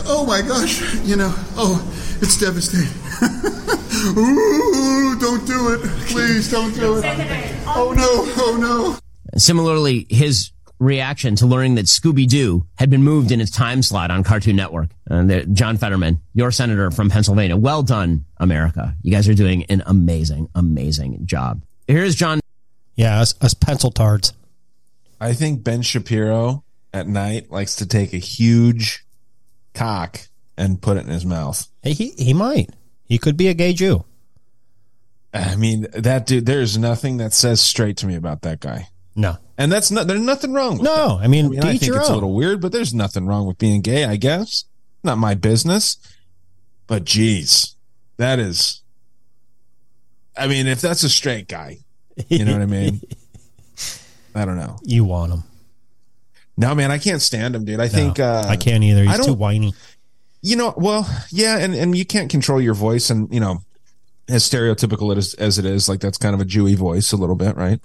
Oh my gosh, you know, oh, it's devastating. *laughs* Ooh, don't do it. Please don't do it. Oh no, oh no. Similarly, his reaction to learning that Scooby Doo had been moved in its time slot on Cartoon Network. And uh, John Fetterman, your senator from Pennsylvania, well done, America. You guys are doing an amazing, amazing job. Here's John. Yeah, us, us pencil tards. I think Ben Shapiro at night likes to take a huge cock and put it in his mouth. Hey, he he might. He could be a gay Jew. I mean, that dude. There's nothing that says straight to me about that guy. No, and that's not. There's nothing wrong. With No, that. I mean, I, to each think it's own. a little weird, but there's nothing wrong with being gay. I guess not my business. But geez, that is. I mean, if that's a straight guy, you know what I mean. *laughs* I don't know. You want him? No, man, I can't stand him, dude. I think uh, I can't either. I He's too whiny. You know, well, yeah, and and you can't control your voice, and you know, as stereotypical is, as it is, like that's kind of a Jewy voice a little bit, right?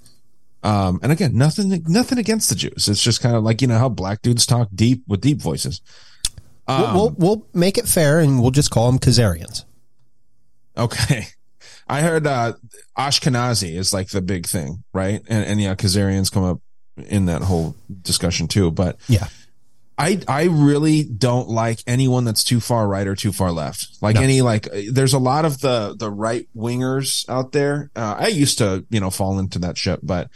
Um, and again, nothing, nothing against the Jews. It's just kind of like you know how black dudes talk deep with deep voices. we'll, Um, we'll we'll make it fair, and we'll just call them Khazarians. Okay. I heard uh Ashkenazi is like the big thing, right? And and yeah, Khazarians come up in that whole discussion too. But yeah. I I really don't like anyone that's too far right or too far left. Like No. any like there's a lot of the the right wingers out there. Uh, I used to, you know, fall into that shit, but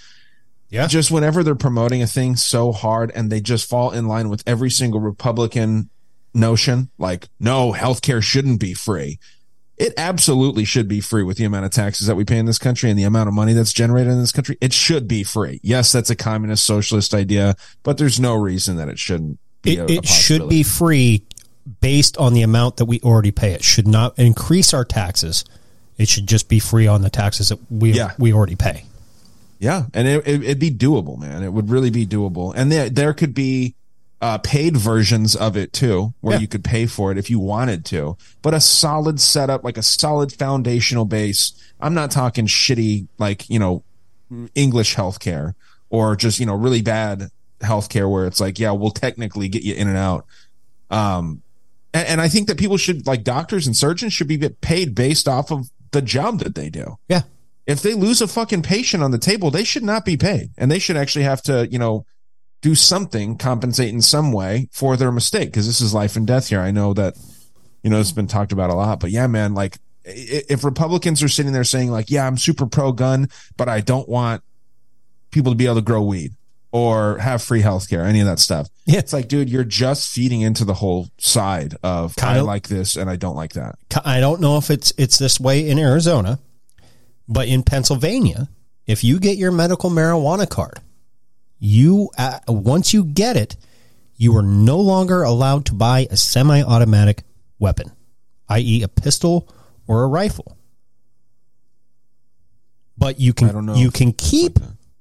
yeah. Just whenever they're promoting a thing so hard and they just fall in line with every single Republican notion, like no, healthcare shouldn't be free. It absolutely should be free with the amount of taxes that we pay in this country and the amount of money that's generated in this country. It should be free. Yes, that's a communist socialist idea, but there's no reason that it shouldn't be. It, it should be free based on the amount that we already pay. It should not increase our taxes. It should just be free on the taxes that we Yeah. we already pay. Yeah, and it, it, it'd be doable, man. It would really be doable, and there there could be uh, paid versions of it too, where Yeah. you could pay for it if you wanted to. But a solid setup, like a solid foundational base. I'm not talking shitty, like you know, English healthcare or just you know really bad healthcare where it's like, yeah, we'll technically get you in and out. Um, and, and I think that people should like doctors and surgeons should be paid based off of the job that they do Yeah. If they lose a fucking patient on the table, they should not be paid. And they should actually have to, you know, do something, compensate in some way for their mistake. Cause this is life and death here. I know that, you know, it's been talked about a lot, but yeah, man, like if Republicans are sitting there saying like, yeah, I'm super pro gun, but I don't want people to be able to grow weed or have free healthcare, any of that stuff. Yeah. It's like, dude, you're just feeding into the whole side of I Kyle? like this and I don't like that. I don't know if it's it's this way in Arizona, but in Pennsylvania, if you get your medical marijuana card, you uh, once you get it, you are no longer allowed to buy a semi-automatic weapon, i.e., a pistol or a rifle. But you can you can keep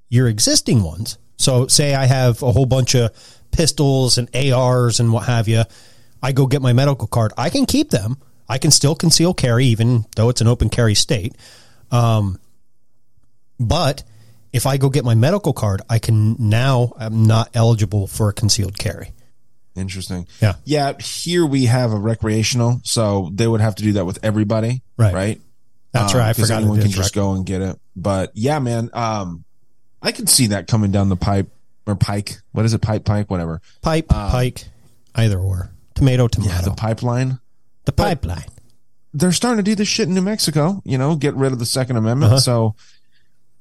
your existing ones. So, say I have a whole bunch of pistols and ARs and what have you. I go get my medical card. I can keep them. I can still conceal carry, even though it's an open carry state. Um, but if I go get my medical card, I can now I'm not eligible for a concealed carry. Interesting. Yeah. Yeah. Here we have a recreational, so they would have to do that with everybody. Right. Right. That's right. I 'cause forgot anyone can just go and get it. But yeah, man. Um, I can see that coming down the pipe or pike. What is it? Pipe, pike, whatever. Pipe, Um, pike, either or. Tomato, tomato. Yeah, the pipeline. The pipeline. They're starting to do this shit in New Mexico. You know, get rid of the Second Amendment. Uh-huh. So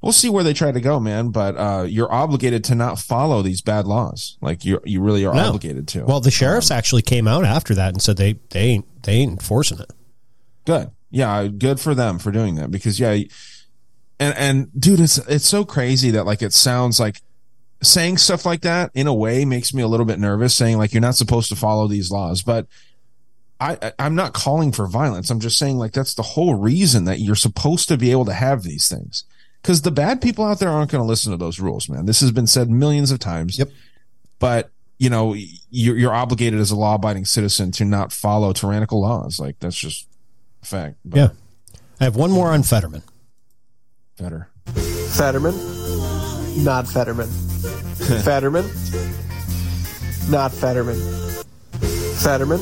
we'll see where they try to go, man. But uh, you're obligated to not follow these bad laws. Like you, you really are No. obligated to. Well, the sheriffs actually came out after that and said they they ain't they ain't enforcing it. good. Yeah, good for them for doing that because yeah, and and dude, it's it's so crazy that like it sounds like saying stuff like that in a way makes me a little bit nervous. Saying like you're not supposed to follow these laws, but. I, I- I'm not calling for violence. I'm just saying like that's the whole reason that you're supposed to be able to have these things. Because the bad people out there aren't going to listen to those rules, man. This has been said millions of times. Yep. But you know, you're, you're obligated as a law-abiding citizen to not follow tyrannical laws. Like that's just a fact. But Yeah. I have one more on Fetterman. better. *laughs* Fetterman, not Fetterman. Fetterman, not Fetterman. Fetterman,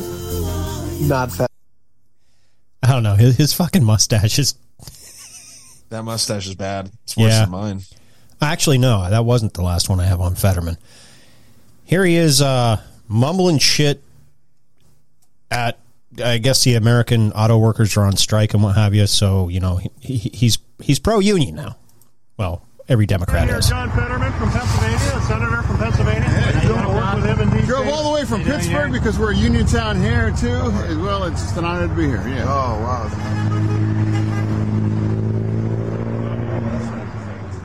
not Fetterman. I don't know. His, his fucking mustache is. *laughs* That mustache is bad. It's worse Yeah. than mine. Actually, no, that wasn't the last one I have on Fetterman. Here he is, uh, mumbling shit at. I guess the American auto workers are on strike and what have you. So you know he, he, he's he's pro union now. Well, every Democrat is. John Fetterman from Pennsylvania, a senator from Pennsylvania. You want to work with him in DC? Drove all the way from Yeah, Pittsburgh yeah. because we're a union town here too. As well, it's just an honor to be here. Yeah. Oh wow.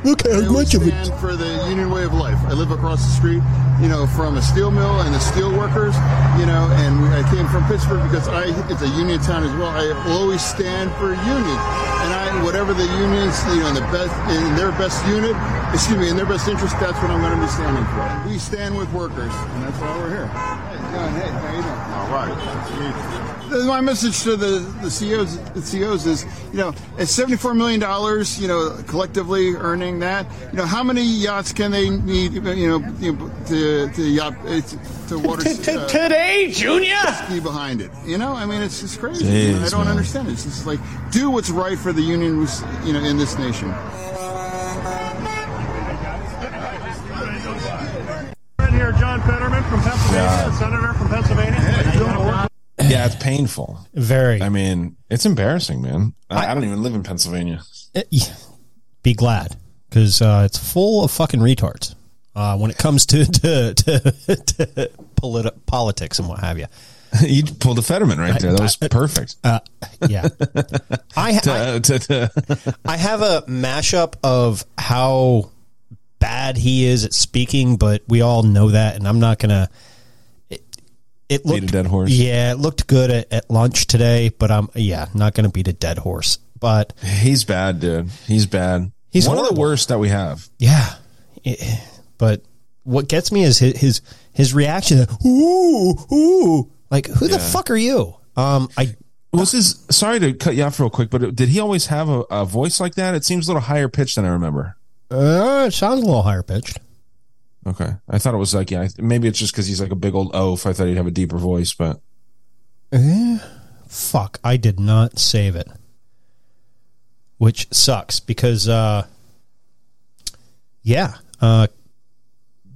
Look how I always stand for the union way of life. I live across the street, you know, from a steel mill and the steel workers, you know, and I came from Pittsburgh because I it's a union town as well. I will always stand for union, and I whatever the unions, you know, in the best in their best unit, excuse me, in their best interest, that's what I'm going to be standing for. We stand with workers, and that's why we're here. Hey, John, hey, how you doing? All right. My message to the, the CEOs, the CEOs is, you know, at $74 million, you know, collectively earning that, you know, how many yachts can they need, you know, you know to, to yacht, uh, to, to water. uh, Today, Junior! Be behind it. You know, I mean, it's just crazy. Jeez, I don't man. understand it. It's just like, do what's right for the union, you know, in this nation. Right here, John Fetterman from Pennsylvania, a senator from Pennsylvania. You want to work Yeah, it's painful. Very. I mean, it's embarrassing, man. I, I don't even live in Pennsylvania. Eh, yeah. Be glad because uh, it's full of fucking retards uh, when it comes to *laughs* to, to, to politi- politics and what have you. *laughs* you pulled a Fetterman right there. That was perfect. Uh, yeah, *laughs* I, I To- to- to- I have a mashup of how bad he is at speaking, but we all know that, and I'm not gonna. It, it Beat a looked dead horse. Yeah, it looked good at, at lunch today, but I'm yeah not gonna beat a dead horse. But He's bad, dude. He's bad. He's one of the worst that we have. yeah, it- but what gets me is his his, his reaction. Ooh, ooh, like who the fuck are you? Um, I Was his sorry to cut you off real quick, but did he always have a, a voice like that? It seems a little higher pitched than I remember. uh, it sounds a little higher pitched. Okay, I thought it was like yeah, maybe it's just because he's like a big old oaf. I thought he'd have a deeper voice, but Eh, fuck, I did not save it. Which sucks because uh yeah, uh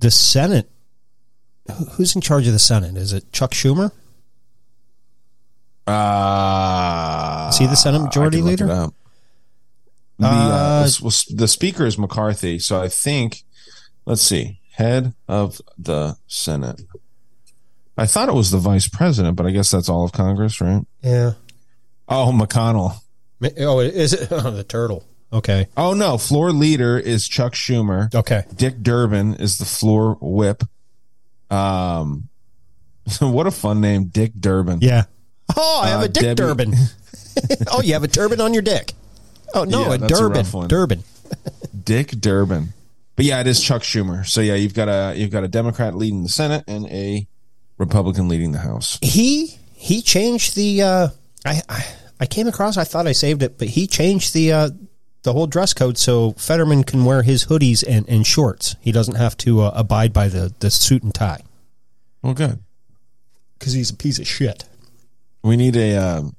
the Senate who's in charge of the Senate? Is it Chuck Schumer? uh, Is he the Senate Majority I can look Leader? The, uh, Uh, s- the speaker is McCarthy, so I think let's see, head of the Senate. I thought it was the vice president, but I guess that's all of Congress, right? Yeah. Oh, McConnell. Oh, is it *laughs* oh, the turtle? Okay. Oh no, floor leader is Chuck Schumer. Okay. Dick Durbin is the floor whip. Um, *laughs* what a fun name, Dick Durbin. Yeah. Oh, I have Uh, a dick Debbie- turban. *laughs* oh, you have a turban on your dick. Oh no, Yeah, a that's a Durbin. Durbin. Dick Durbin. But yeah, it is Chuck Schumer. So yeah, you've got a you've got a Democrat leading the Senate and a Republican leading the House. He he changed the uh I, I I came across I thought I saved it, but he changed the uh the whole dress code so Fetterman can wear his hoodies and, and shorts. He doesn't have to uh, abide by the, the suit and tie. Well, good. Because he's a piece of shit. We need a um,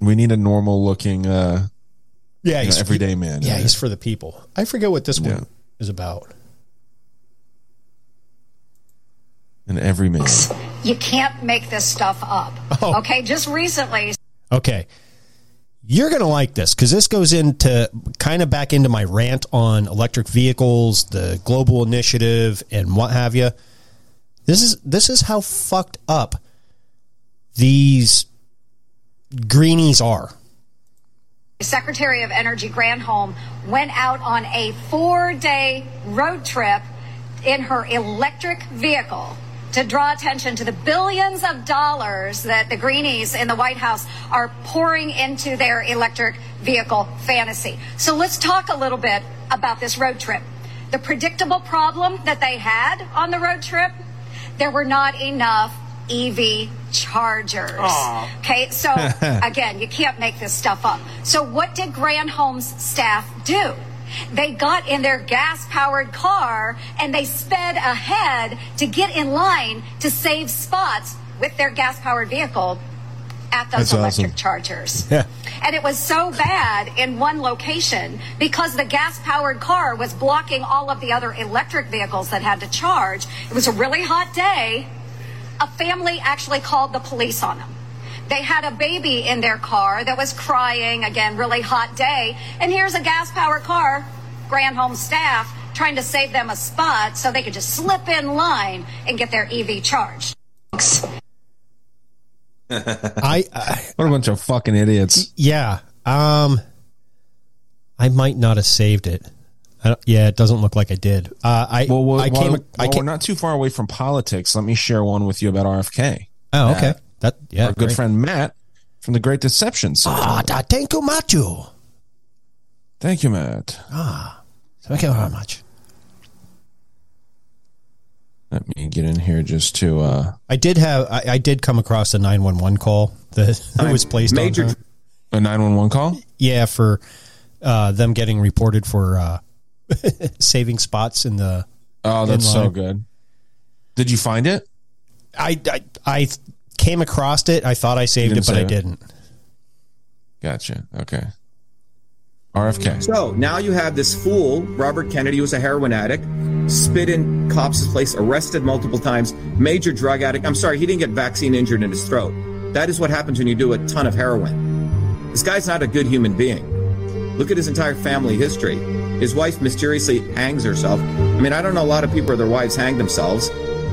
we need a normal looking uh, Yeah, you know, everyday man. Yeah, he's for the people. I forget what this Yeah. one is about. And every everyman. You can't make this stuff up. Oh. Okay, just recently, Okay. You're going to like this because this goes into kind of back into my rant on electric vehicles, the global initiative, and what have you. This is this is how fucked up these greenies are. Secretary of Energy Granholm went out on a four day road trip in her electric vehicle to draw attention to the billions of dollars that the Greenies in the White House are pouring into their electric vehicle fantasy. So let's talk a little bit about this road trip. The predictable problem that they had on the road trip, there were not enough EV chargers. Aw. Okay, so *laughs* again, you can't make this stuff up. So what did Granholm's staff do? They got in their gas powered car and they sped ahead to get in line to save spots with their gas powered vehicle at those That's electric awesome. chargers. *laughs* Yeah. And it was so bad in one location because the gas powered car was blocking all of the other electric vehicles that had to charge. It was a really hot day. A family actually called the police on them. They had a baby in their car that was crying, again, really hot day. And here's a gas powered car, Granholm staff trying to save them a spot so they could just slip in line and get their EV charged. *laughs* I, I what a bunch of fucking idiots. Yeah. Um, I might not have saved it. I don't, yeah, it doesn't look like I did. Uh, I Well, well, I came. while- I came we're not too far away from politics. Let me share one with you about RFK. Oh, okay. That yeah, Our good friend Matt from the Great Deception. Ah, da, thank you, Machu. Thank you, Matt. Ah, thank you very much. Let me get in here just to. uh I did have. I, I did come across a nine one one call that, *laughs* that was placed Major- on her. A nine one one call. Yeah, for uh, them getting reported for uh, *laughs* saving spots in the. Oh, that's in so good. Did you find it? I, I I came across it. I thought I saved it, but I it? didn't. Gotcha. Okay. RFK. So now you have this fool, Robert Kennedy, who was a heroin addict, spit in cops' place, arrested multiple times, major drug addict. I'm sorry, he didn't get vaccine injured in his throat. That is what happens when you do a ton of heroin. This guy's not a good human being. Look at his entire family history. His wife mysteriously hangs herself. I mean, I don't know a lot of people where their wives hang themselves.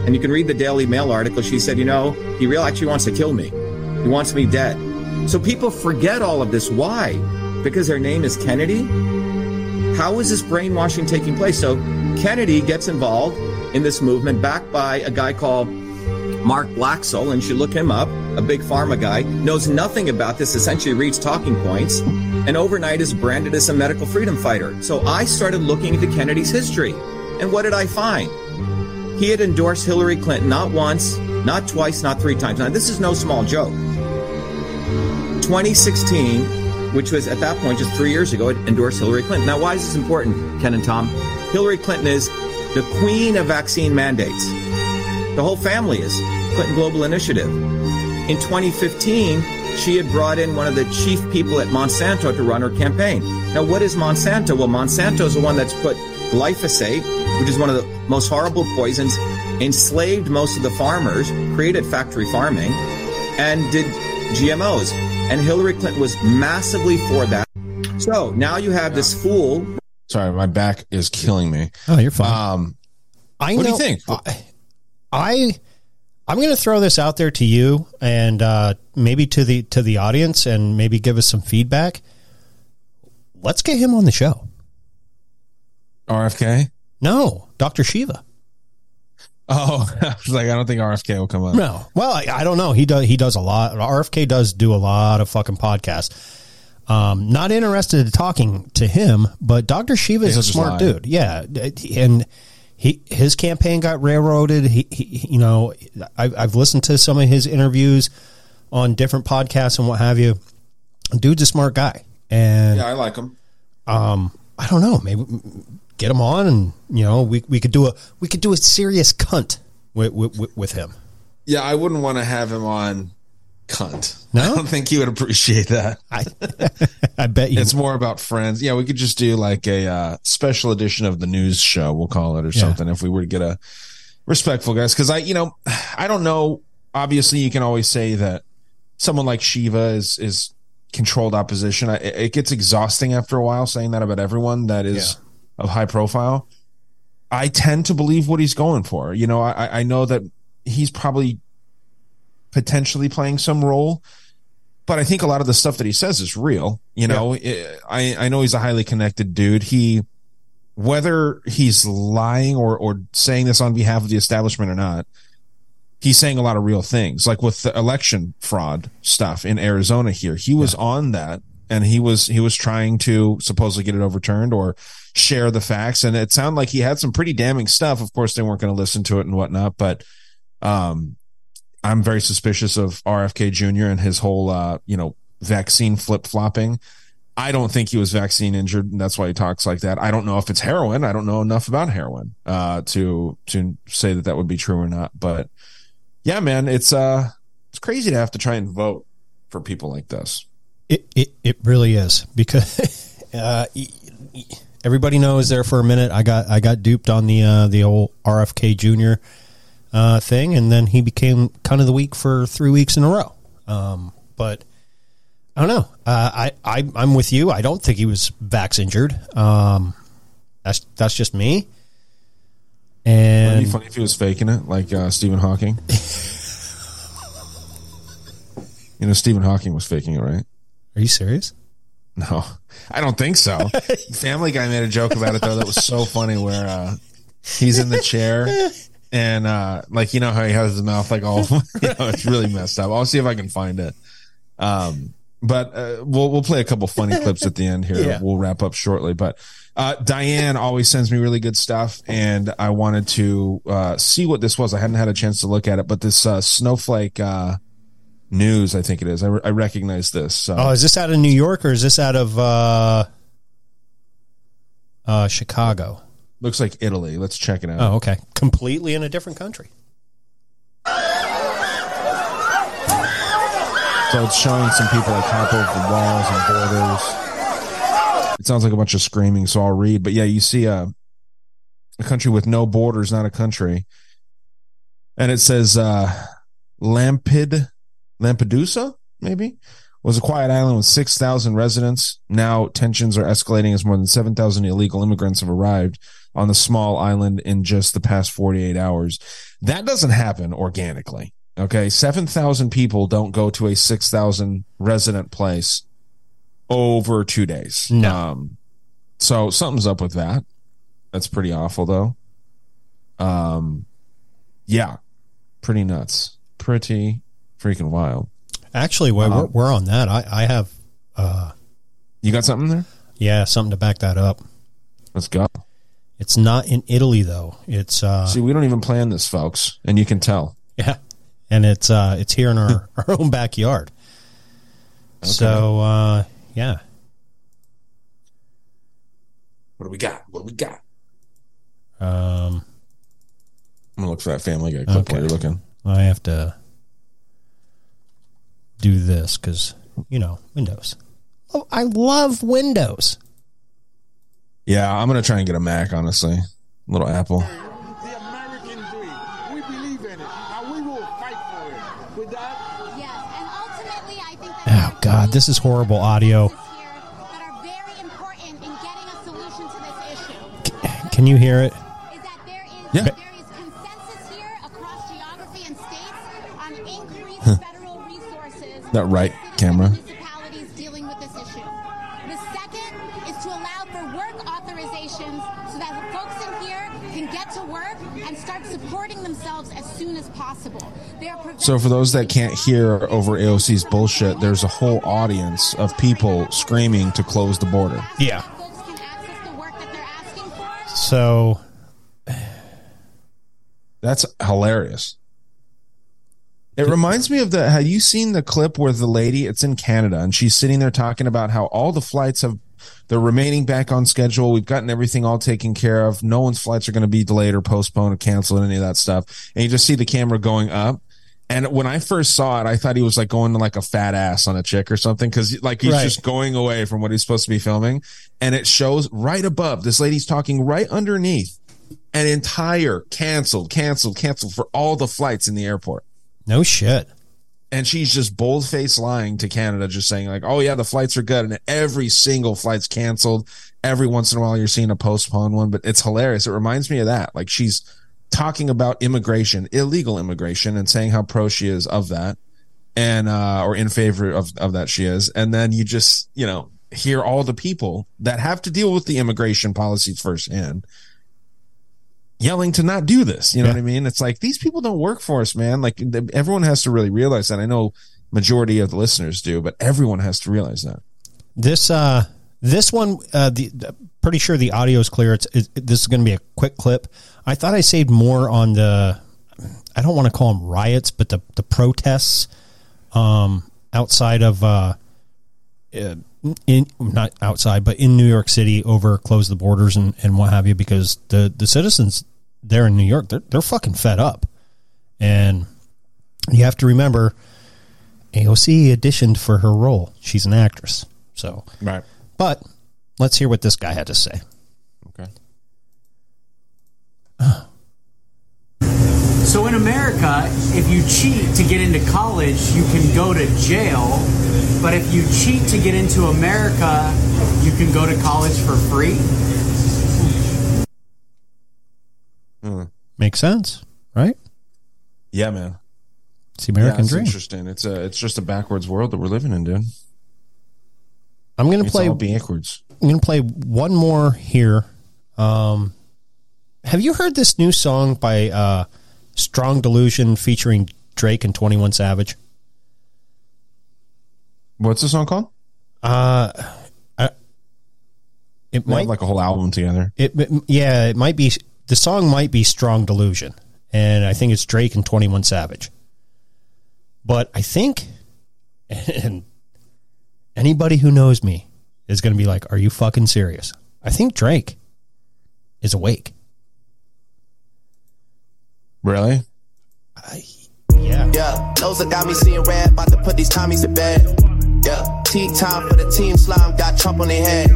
And you can read the Daily Mail article. She said, you know, he really actually wants to kill me. He wants me dead. So people forget all of this. Why? Because their name is Kennedy? How is this brainwashing taking place? So Kennedy gets involved in this movement backed by a guy called Mark Blaxill, and you should look him up, a big pharma guy, knows nothing about this, essentially reads talking points, and overnight is branded as a medical freedom fighter. So I started looking into Kennedy's history. And what did I find? He had endorsed Hillary Clinton not once, not twice, not three times. Now, this is no small joke. 2016, which was at that point just three years ago, it endorsed Hillary Clinton. Now, why is this important, Ken and Tom? Hillary Clinton is the queen of vaccine mandates. The whole family is Clinton Global Initiative. In 2015, she had brought in one of the chief people at Monsanto to run her campaign. Now, what is Monsanto? Well, Monsanto is the one that's put glyphosate, which is one of the most horrible poisons, enslaved most of the farmers, created factory farming, and did GMOs. And Hillary Clinton was massively for that. So now you have this fool. Sorry, my back is killing me. Oh, you're fine. Um, I what do you think? I, I'm going to throw this out there to you and uh, maybe to the to the audience and maybe give us some feedback. Let's get him on the show. RFK? No, Dr. Shiva. Oh, *laughs* I was like, I don't think RFK will come up. No. Well, I, I don't know. He does. He does a lot. RFK does do a lot of fucking podcasts. Um, not interested in talking to him, but Dr. Shiva is a smart lie. dude. Yeah, and he his campaign got railroaded. He, he you know, I've, I've listened to some of his interviews on different podcasts and what have you. Dude's a smart guy, and Yeah, I like him. um, I don't know, maybe get him on, and you know, we we could do a we could do a serious cunt with with, with him. Yeah, I wouldn't want to have him on cunt. No? *laughs* I don't think he would appreciate that. I, *laughs* I bet you. It's more about friends. Yeah, we could just do like a uh, special edition of the news show, we'll call it or Yeah. something, if we were to get a respectful guys. Because I, you know, *sighs* I don't know. Obviously, you can always say that someone like Shiva is is controlled opposition. I, it gets exhausting after a while saying that about everyone that is of high profile. I tend to believe what he's going for. You know, I, I know that he's probably potentially playing some role, but I think a lot of the stuff that he says is real. You know, I, I know he's a highly connected dude. He, whether he's lying or, or saying this on behalf of the establishment or not, he's saying a lot of real things. Like with the election fraud stuff in Arizona here, he was on that and he was, he was trying to supposedly get it overturned or share the facts. And it sounded like he had some pretty damning stuff. Of course, they weren't going to listen to it and whatnot, but, um, I'm very suspicious of RFK Jr. and his whole, uh, you know, vaccine flip flopping. I don't think he was vaccine injured, and that's why he talks like that. I don't know if it's heroin. I don't know enough about heroin uh, to to say that that would be true or not. But yeah, man, it's uh, it's crazy to have to try and vote for people like this. It it, it really is because *laughs* uh, everybody knows there for a minute. I got I got duped on the uh, the old RFK Jr. Uh, thing, and then he became kind of the week for three weeks in a row. Um, but I don't know. Uh, I, I I'm with you. I don't think he was vax injured. Um, that's that's just me. And Wouldn't it be funny if he was faking it, like uh, Stephen Hawking. *laughs* you know, Stephen Hawking was faking it, right? Are you serious? No, I don't think so. *laughs* Family Guy made a joke about it though. That was so funny. Where uh, he's in the chair *laughs* and uh, like you know how he has his mouth like all, *laughs* you know, it's really messed up. I'll see if I can find it. Um, but uh, we'll we'll play a couple funny *laughs* clips at the end here. Yeah. We'll wrap up shortly. But uh, Diane always sends me really good stuff, and I wanted to uh, see what this was. I hadn't had a chance to look at it, but this uh, snowflake uh, news, I think it is. I, re- I recognize this. So. Oh, is this out of New York or is this out of uh, uh, Chicago? Looks like Italy. Let's check it out. Oh, okay. Completely in a different country. So it's showing some people like hop over the walls and borders. It sounds like a bunch of screaming, so I'll read. But yeah, you see a a country with no borders, not a country, and it says uh, Lampid Lampedusa, maybe was a quiet island with six thousand residents. Now tensions are escalating as more than seven thousand illegal immigrants have arrived on the small island in just the past forty eight hours. That doesn't happen organically. Okay. 7,000 people don't go to a 6,000 resident place over two days. No. Um, so something's up with that. That's pretty awful though. Um, yeah, pretty nuts. Pretty freaking wild. Actually, while Uh-huh. we're, we're on that, I, I have, uh, You got something there? yeah, something to back that up. Let's go. It's not in Italy though. It's uh, See, we don't even plan this, folks, and you can tell. yeah, and it's uh, it's here in our, *laughs* our own backyard. So uh, yeah, What do we got? What do we got? um, I'm gonna look for that Family Guy clip while you're looking. I have to do this because you know Windows. Oh, I love Windows. Yeah, I'm gonna try and get a Mac. Honestly, little Apple. We believe in it, and we will fight for it. With that, yes, and ultimately, I think that Oh God, this is horrible audio. that are very important in getting a solution to this issue. Can you hear it? Yeah. There is consensus here across geography and states on increased federal resources That right camera. municipalities dealing with this issue. The second is to allow for work authorizations so that folks in here can get to work and start supporting themselves as soon as possible. They are So for those that can't hear over AOC's bullshit, there's a whole audience of people screaming to close the border. Yeah. So That's hilarious. It reminds me of the have you seen the clip where the lady it's in Canada and she's sitting there talking about how all the flights have they're remaining back on schedule. We've gotten everything all taken care of. No one's flights are going to be delayed or postponed or canceled, any of that stuff. And you just see the camera going up. And when I first saw it, I thought he was like going to like a fat ass on a chick or something. Cause like he's Right. just going away from what he's supposed to be filming. And it shows right above this lady's talking right underneath an entire canceled, canceled, canceled for all the flights in the airport. No shit. and she's just bold faced lying to Canada, just saying like, "Oh yeah, the flights are good," and every single flight's canceled. Every once in a while, you're seeing a postponed one, but it's hilarious. It reminds me of that. Like she's talking about immigration, illegal immigration, and saying how pro she is of that, and uh, or in favor of of that she is, and then you just you know hear all the people that have to deal with the immigration policies firsthand yelling to not do this. You know Yeah. what I mean? It's like these people don't work for us, man. Like everyone has to really realize that. I know majority of the listeners do, but everyone has to realize that. This uh this one uh the pretty sure the audio is clear. It's it, this is going to be a quick clip. I thought I saved more on the I don't want to call them riots, but the the protests um outside of uh uh, in not outside but in New York City over close the borders and and what have you because the the citizens there in New York they're they're fucking fed up. And you have to remember AOC auditioned for her role. She's an actress. So, right. But let's hear what this guy had to say. Okay. *sighs* So in America, if you cheat to get into college, you can go to jail. But if you cheat to get into America, you can go to college for free. Makes sense, right? Yeah, man. It's the American Yeah, it's dream. Interesting. It's a it's just a backwards world that we're living in, dude. I'm going to It's play all backwards. I'm going to play one more here. Um, have you heard this new song by uh, Strong Delusion featuring Drake and 21 Savage? What's the song called? Uh, I, it They might like a whole album together. It, it- yeah, it might be the song might be Strong Delusion, and I think it's Drake and Twenty One Savage. But I think, *laughs* and anybody who knows me is going to be like, "Are you fucking serious?" I think Drake is awake. Really? Yeah. Yeah, those that got me seeing red, about to put these Tommies to bed. Yeah, tea time for the team slime, got Trump on their head.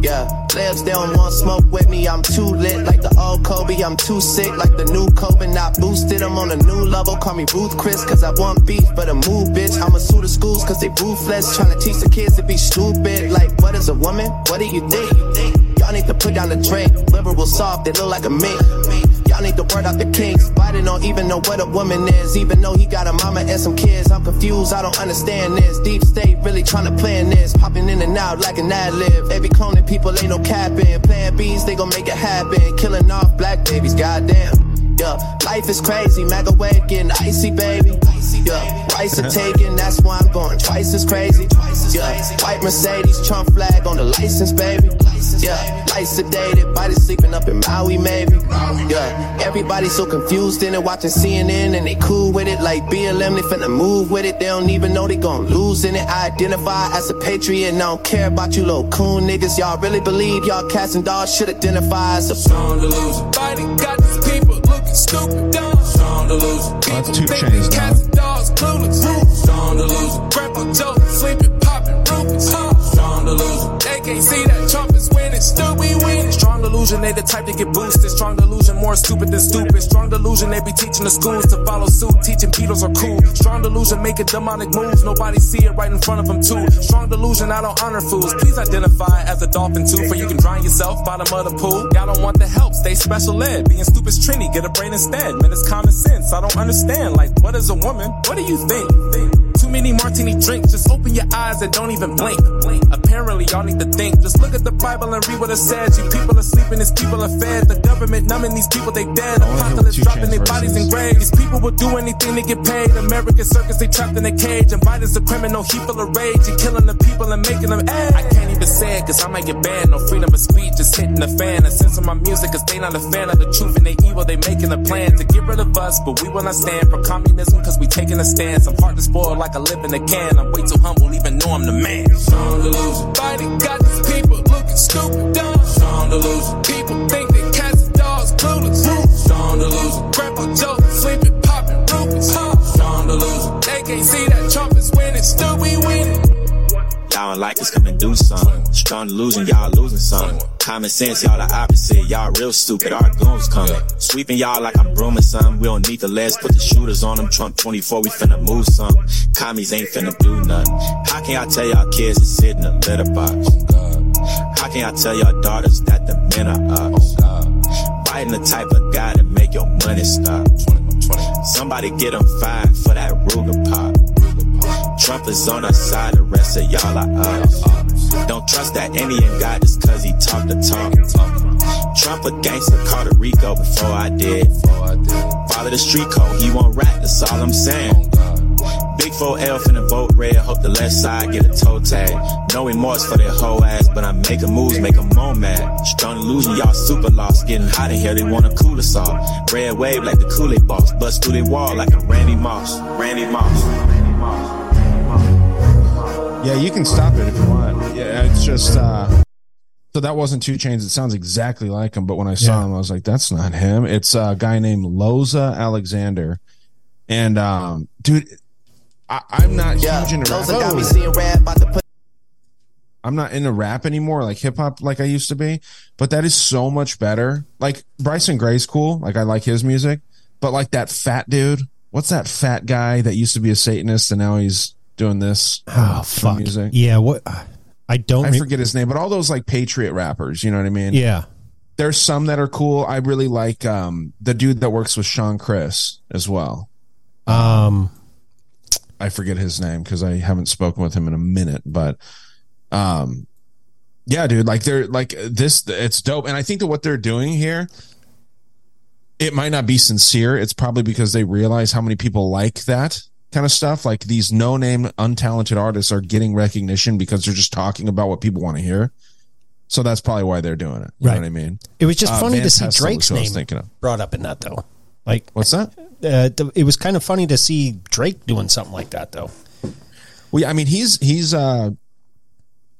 Yeah, players, they don't want smoke with me. I'm too lit like the old Kobe. I'm too sick like the new COVID. Not boosted, I'm on a new level. Call me Ruth Chris, cause I want beef, but a move, bitch. I'ma sue the schools, cause they ruthless. Trying to teach the kids to be stupid. Like, what is a woman? What do you think? Y'all need to put down the drink. Liberal soft, they look like a mink. Y'all need to word out the kinks. Biden don't even know what a woman is, even though he got a mama and some kids. I'm confused, I don't understand this. Deep state really trying to plan this. Popping in and out like an ad lib. They be cloning people, ain't no capping. Plan B's, they gon' make it happen. Killing off black babies, goddamn. Yeah, life is crazy. Mac away getting icy, baby. Yeah, rice are uh-huh. taken, that's why I'm going twice as crazy. Yeah, white Mercedes, Trump flag on the license, baby. Yeah, lights sedated, body sleeping up in Maui, maybe. Yeah, everybody so confused in it, watching CNN and they cool with it. Like BLM, they finna move with it. They don't even know they gon' lose in it. I identify as a patriot and I don't care about you little coon niggas. Y'all really believe y'all cats and dogs should identify as a strong delusion. Biden got these people looking stupid dumb. Strong delusion. That's two chains cats and dogs clueless. Strong delusion. Grandpa Joe sleeping, popping. Strong delusion. They can't see that. Still we winning. Strong delusion. They the type to get boosted. Strong delusion. More stupid than stupid. Strong delusion. They be teaching the schools to follow suit. Teaching Beatles are cool. Strong delusion. Making demonic moves. Nobody see it right in front of them too. Strong delusion. I don't honor fools. Please identify as a dolphin too. For you can drown yourself bottom of the pool. Y'all don't want the help. Stay special ed. Being stupid's Trini. Get a brain instead. Man, it's common sense. I don't understand. Like, what is a woman? What do you think? Too many martini drinks. Just open your eyes and don't even blink. Apparently, y'all need to think. Just look at the Bible and read what it says. You people are sleeping, these people are fed. The government numbing these people, they dead. Apocalypse dropping their bodies in graves. These people will do anything to get paid. American circus, they trapped in a cage. And Biden's a criminal, he full of rage. He killing the people and making them ad. I can't even say it, cause I might get banned. No freedom of speech, just hitting the fan. I censor my music, cause they not a fan of the truth and they evil. They making a plan to get rid of us, but we will not stand for communism, cause we taking a stance. I'm hard to spoil like I live in a can. I'm way too humble, even though I'm the man. Delusion. Got these people looking stupid dumb. Strong delusion. People think they cats and dogs clueless. Strong delusion. Grandpa Joe sleeping, popping rupees. Strong delusion. They can't see that Trump is winning, still we winning. Y'all y'all don't like us, come do something. Strong delusion, y'all losing something. Common sense, y'all the opposite. Y'all real stupid, our goons coming. Sweeping y'all like I'm brooming something. We don't need the legs, put the shooters on them. Trump 24, we finna move some. Commies ain't finna do nothing. How can y'all tell y'all kids to sit in the litter box? How can y'all tell y'all daughters that the men are up? Biden the type of guy that make your money stop. Somebody get him fired for that Ruger pop. Trump is on our side, the rest of y'all are us. Don't trust that Indian guy just cause he talk the talk. Trump a gangster, Puerto Rico before I did. Follow the street code, he won't rat, that's all I'm saying. Big 4L finna vote red, hope the left side get a toe tag. No remorse for their whole ass, but I'm making moves, make them more mad. Strong illusion, y'all super lost, getting hot in here, they wanna cool us off. Red wave like the Kool-Aid boss, bust through the wall like a. Randy Moss. Randy Moss. Yeah, you can stop it if you want. Yeah, it's just uh so that wasn't 2 Chainz. It sounds exactly like him, but when I saw Yeah. him, I was like, that's not him. It's a guy named Loza Alexander. And um dude, I, I'm not huge into rap. Got me seeing rap about to put I'm not into rap anymore, like hip hop, like I used to be. But that is so much better. Like Bryson Gray's cool. Like I like his music. But like that fat dude, what's that fat guy that used to be a Satanist and now he's doing this? Oh fuck. Music. Yeah, what I don't I re- forget his name, but all those like patriot rappers, you know what I mean? Yeah. There's some that are cool. I really like um the dude that works with Sean Chris as well. Um I forget his name because I haven't spoken with him in a minute, but um yeah, dude, like they're like this it's dope. And I think that what they're doing here it might not be sincere. It's probably because they realize how many people like that kind of stuff. Like these no name, untalented artists are getting recognition because they're just talking about what people want to hear. So that's probably why they're doing it. You Right. know what I mean? It was just Uh, funny Van to see Drake's who I was name thinking of. brought up in that though. Like what's that? Uh, th- it was kind of funny to see Drake doing something like that though. Well, yeah, I mean, he's he's uh,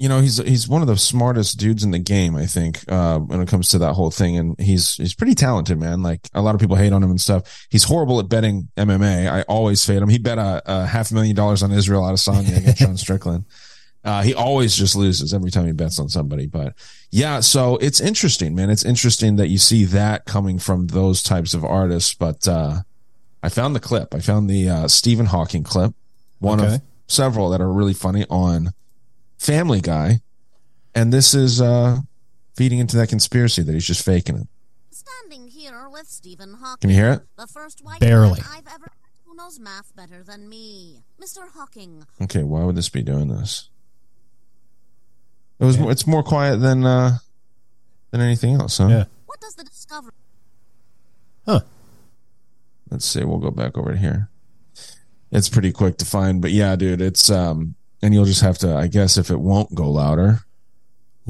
you know, he's he's one of the smartest dudes in the game. I think uh, when it comes to that whole thing, and he's he's pretty talented, man. Like a lot of people hate on him and stuff. He's horrible at betting MMA. I always fade him. He bet a, a half a million dollars on Israel out of Adesanya against *laughs* Sean Strickland. Uh, he always just loses every time he bets on somebody. But yeah, so it's interesting, man. It's interesting that you see that coming from those types of artists. But uh, I found the clip. I found the uh, Stephen Hawking clip, one Okay. of several that are really funny on Family Guy, and this is uh, feeding into that conspiracy that he's just faking it. Standing here with Stephen Hawking. Can you hear it? The first white Barely. I've ever who knows math better than me. Mr. Hawking, Okay, why would this be doing this? It was. It's more quiet than uh, than anything else, huh? Yeah. what does the discovery Huh. Let's see. We'll go back over here. It's pretty quick to find, but yeah, dude, it's um, and you'll just have to, I guess, if it won't go louder,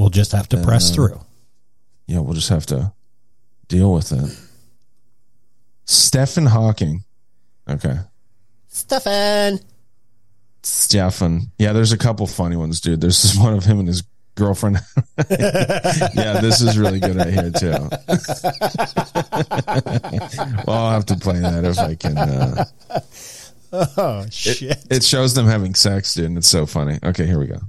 We'll just have to then, press uh, through. Yeah, we'll just have to deal with it. Stephen Hawking. Okay. Stefan. Stefan. Yeah, there's a couple funny ones, dude. There's this *laughs* one of him and his girlfriend. *laughs* yeah, this is really good right here too. *laughs* well, I'll have to play that if I can. Uh, Oh shit. it shows them having sex, dude. It's so funny. Okay, here we go.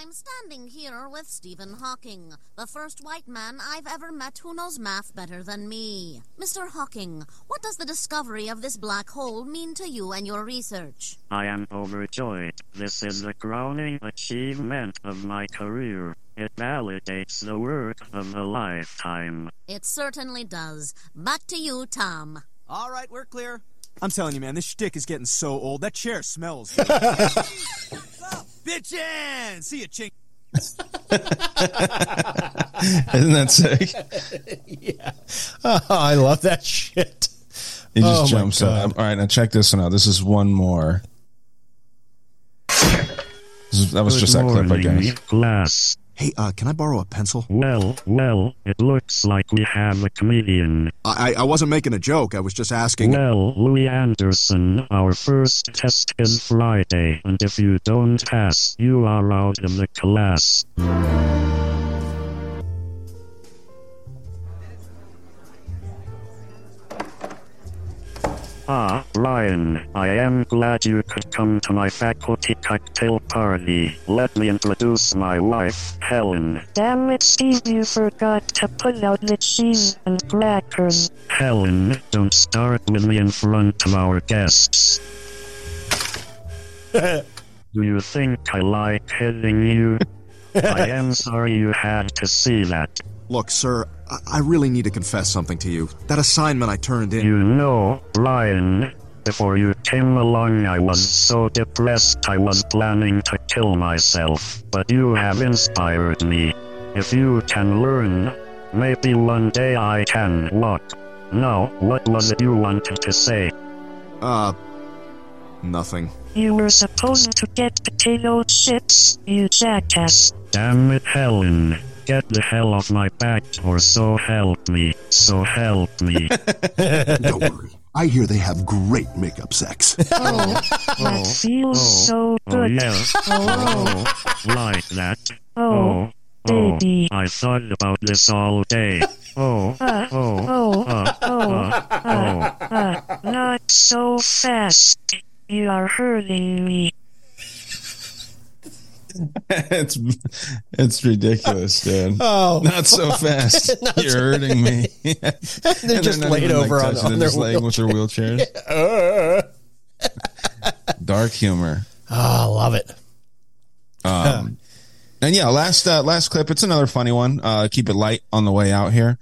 I'm standing here with Stephen Hawking, the first white man I've ever met who knows math better than me. Mr. Hawking, what does the discovery of this black hole mean to you and your research? I am overjoyed. This is the crowning achievement of my career. It validates the work of a lifetime. It certainly does. Back to you, Tom. All right, we're clear. I'm telling you, man, this shtick is getting so old. That chair smells. *laughs* Bitchin'! See ya, chink. *laughs* Isn't that sick? yeah. Oh, I love that shit. He just Oh, jumps up. All right, now check this one out. This is one more. This is, that was Good just that clip, I guess. Class. Hey, uh, can I borrow a pencil? Well, well, it looks like we have a comedian. I, I wasn't making a joke. I was just asking. Well, Louis Anderson, our first test is Friday, and if you don't pass, you are out of the class. Ah, Ryan, I am glad you could come to my faculty cocktail party. Let me introduce my wife, Helen. Damn it, Steve, you forgot to put out the cheese and crackers. Helen, don't start with me in front of our guests. Do *laughs* you think I like hitting you? *laughs* I am sorry you had to see that. Look, sir, I, I really need to confess something to you. That assignment I turned in. You know, Ryan, before you came along, I was so depressed I was planning to kill myself. But you have inspired me. If you can learn, maybe one day I can walk. Now, what was it you wanted to say? Uh, nothing. You were supposed to get potato chips, you jackass. Damn it, Helen. Get the hell off my back, or so help me. So help me. *laughs* Don't worry. I hear they have great makeup sex. *laughs* Oh, that feels so Oh, good. yes. Oh, Oh, like that. Oh, oh, baby. I thought about this all day. *laughs* Oh, Uh, oh, oh, uh, oh, uh, uh, uh, not so fast. You are hurting me. *laughs* it's it's ridiculous, dude. *laughs* Oh, not so *laughs* fast. Not You're so- hurting me. They're And just not laid even, like, over on- touching on it, their just laying with their wheelchairs. Dark humor. Oh, I love it. Um, and yeah, last uh, last clip. It's another funny one. Uh, keep it light on the way out here.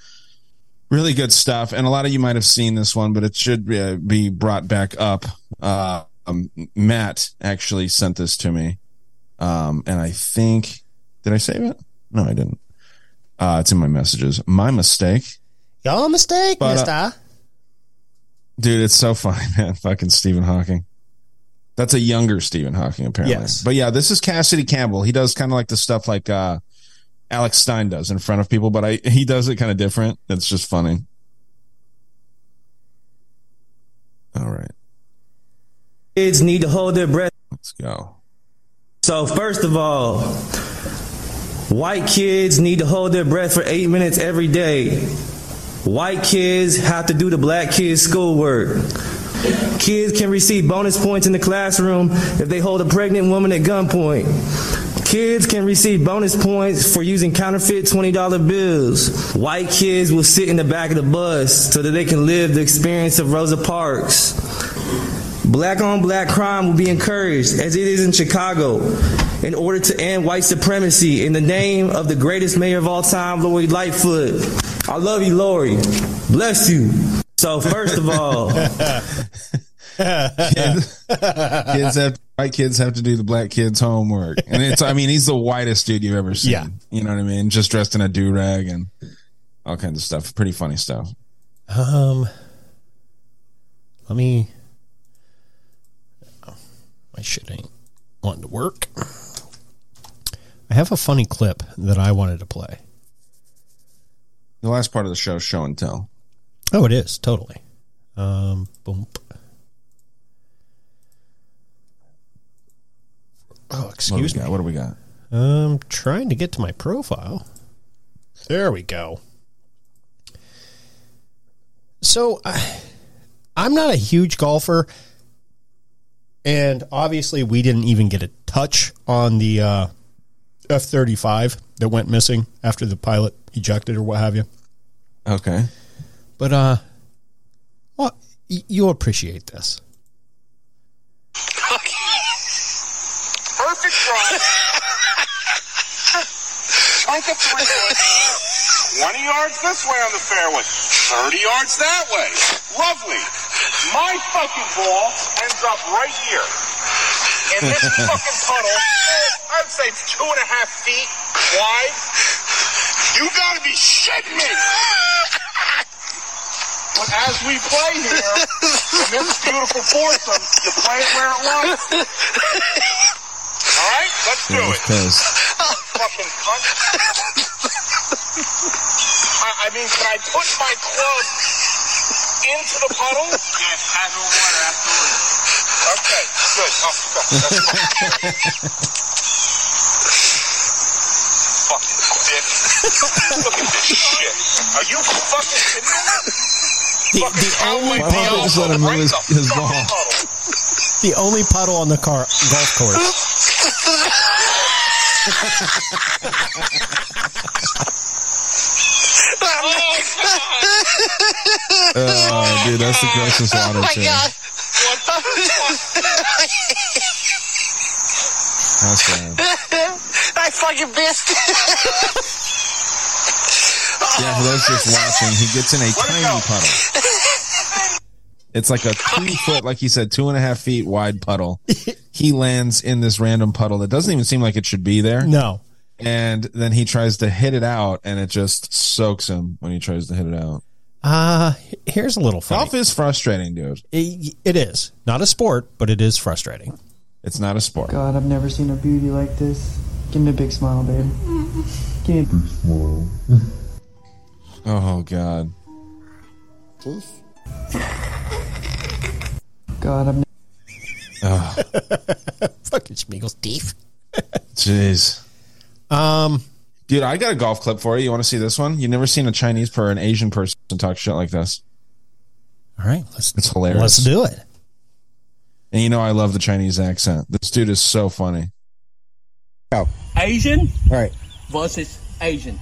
Really good stuff, and a lot of you might have seen this one, but it should uh, be brought back up. Uh, um, Matt actually sent this to me, um, and I think did I save it? No, I didn't. Uh, it's in my messages. My mistake. Your mistake, But, uh, mister. Dude, it's so funny, *laughs* man. Fucking Stephen Hawking. That's a younger Stephen Hawking, apparently. Yes. But yeah, this is Cassady Campbell. He does kind of like the stuff like uh, Alex Stein does in front of people, but I he does it kind of different. It's just funny. All right, Kids need to hold their breath. let's go. So, first of all, white kids need to hold their breath for eight minutes every day. White kids have to do the black kids' schoolwork. Kids can receive bonus points in the classroom if they hold a pregnant woman at gunpoint. Kids can receive bonus points for using counterfeit $20 bills. White kids will sit in the back of the bus so that they can live the experience of Rosa Parks. Black on black crime will be encouraged, as it is in Chicago, in order to end white supremacy in the name of the greatest mayor of all time, Lori Lightfoot. I love you, Lori. Bless you. So, first of all, *laughs* kids, kids have white kids have to do the black kids' homework, and it's I mean he's the whitest dude you've ever seen. Yeah. you know what I mean. Just dressed in a do rag and all kinds of stuff. Pretty funny stuff. Um, let me. My shit ain't wanting to work. I have a funny clip that I wanted to play. The last part of the show, show and tell. Oh, it is totally. Um, boom. Oh, excuse what me. Got? What do we got? I'm trying to get to my profile. There we go. So, I, I'm not a huge golfer, and obviously, we didn't even get a touch on the uh, F 35 that went missing after the pilot ejected or what have you. Okay. But, uh, well, y- you'll appreciate this. Perfect drive. like a three 20 yards this way on the fairway. 30 yards that way. Lovely. My fucking ball ends up right here. In this *laughs* fucking puddle, I'd say it's two and a half feet wide. You gotta be shitting me. But as we play here, in this beautiful foursome, you play it where it lies. All right, let's do it. Fucking cunt. I, I mean, can I put my club into the puddle? Yes, have your water afterwards. Okay, good. Oh, good. That's fucking bitch. Look at this shit. Are you fucking kidding me? The, the only Why don't they just let him move his, his ball? the only puddle on the car golf course. *laughs* Oh, dude, that's the grossest oh water Oh my too. god. That's bad. I fucking missed. Yeah, for those just watching, he gets in a tiny puddle. It's like a two foot, like he said, two and a half feet wide puddle. *laughs* He lands in this random puddle that doesn't even seem like it should be there. No. And then he tries to hit it out, and it just soaks him when he tries to hit it out. Uh, here's a little funny. Golf is frustrating, dude. It, it is not a sport, but it is frustrating. It's not a sport. God, I've never seen a beauty like this. Give me a big smile, babe. Give me a big smile. *laughs* Oh God. God, I'm. never. Oh, Fucking Smeagol's teeth. jeez. Um, dude, I got a golf clip for you. You want to see this one? You've never seen a Chinese per an Asian person talk shit like this. All right, let's. It's hilarious. Let's do it. And you know I love the Chinese accent. This dude is so funny. Oh. Asian Right. versus Asian.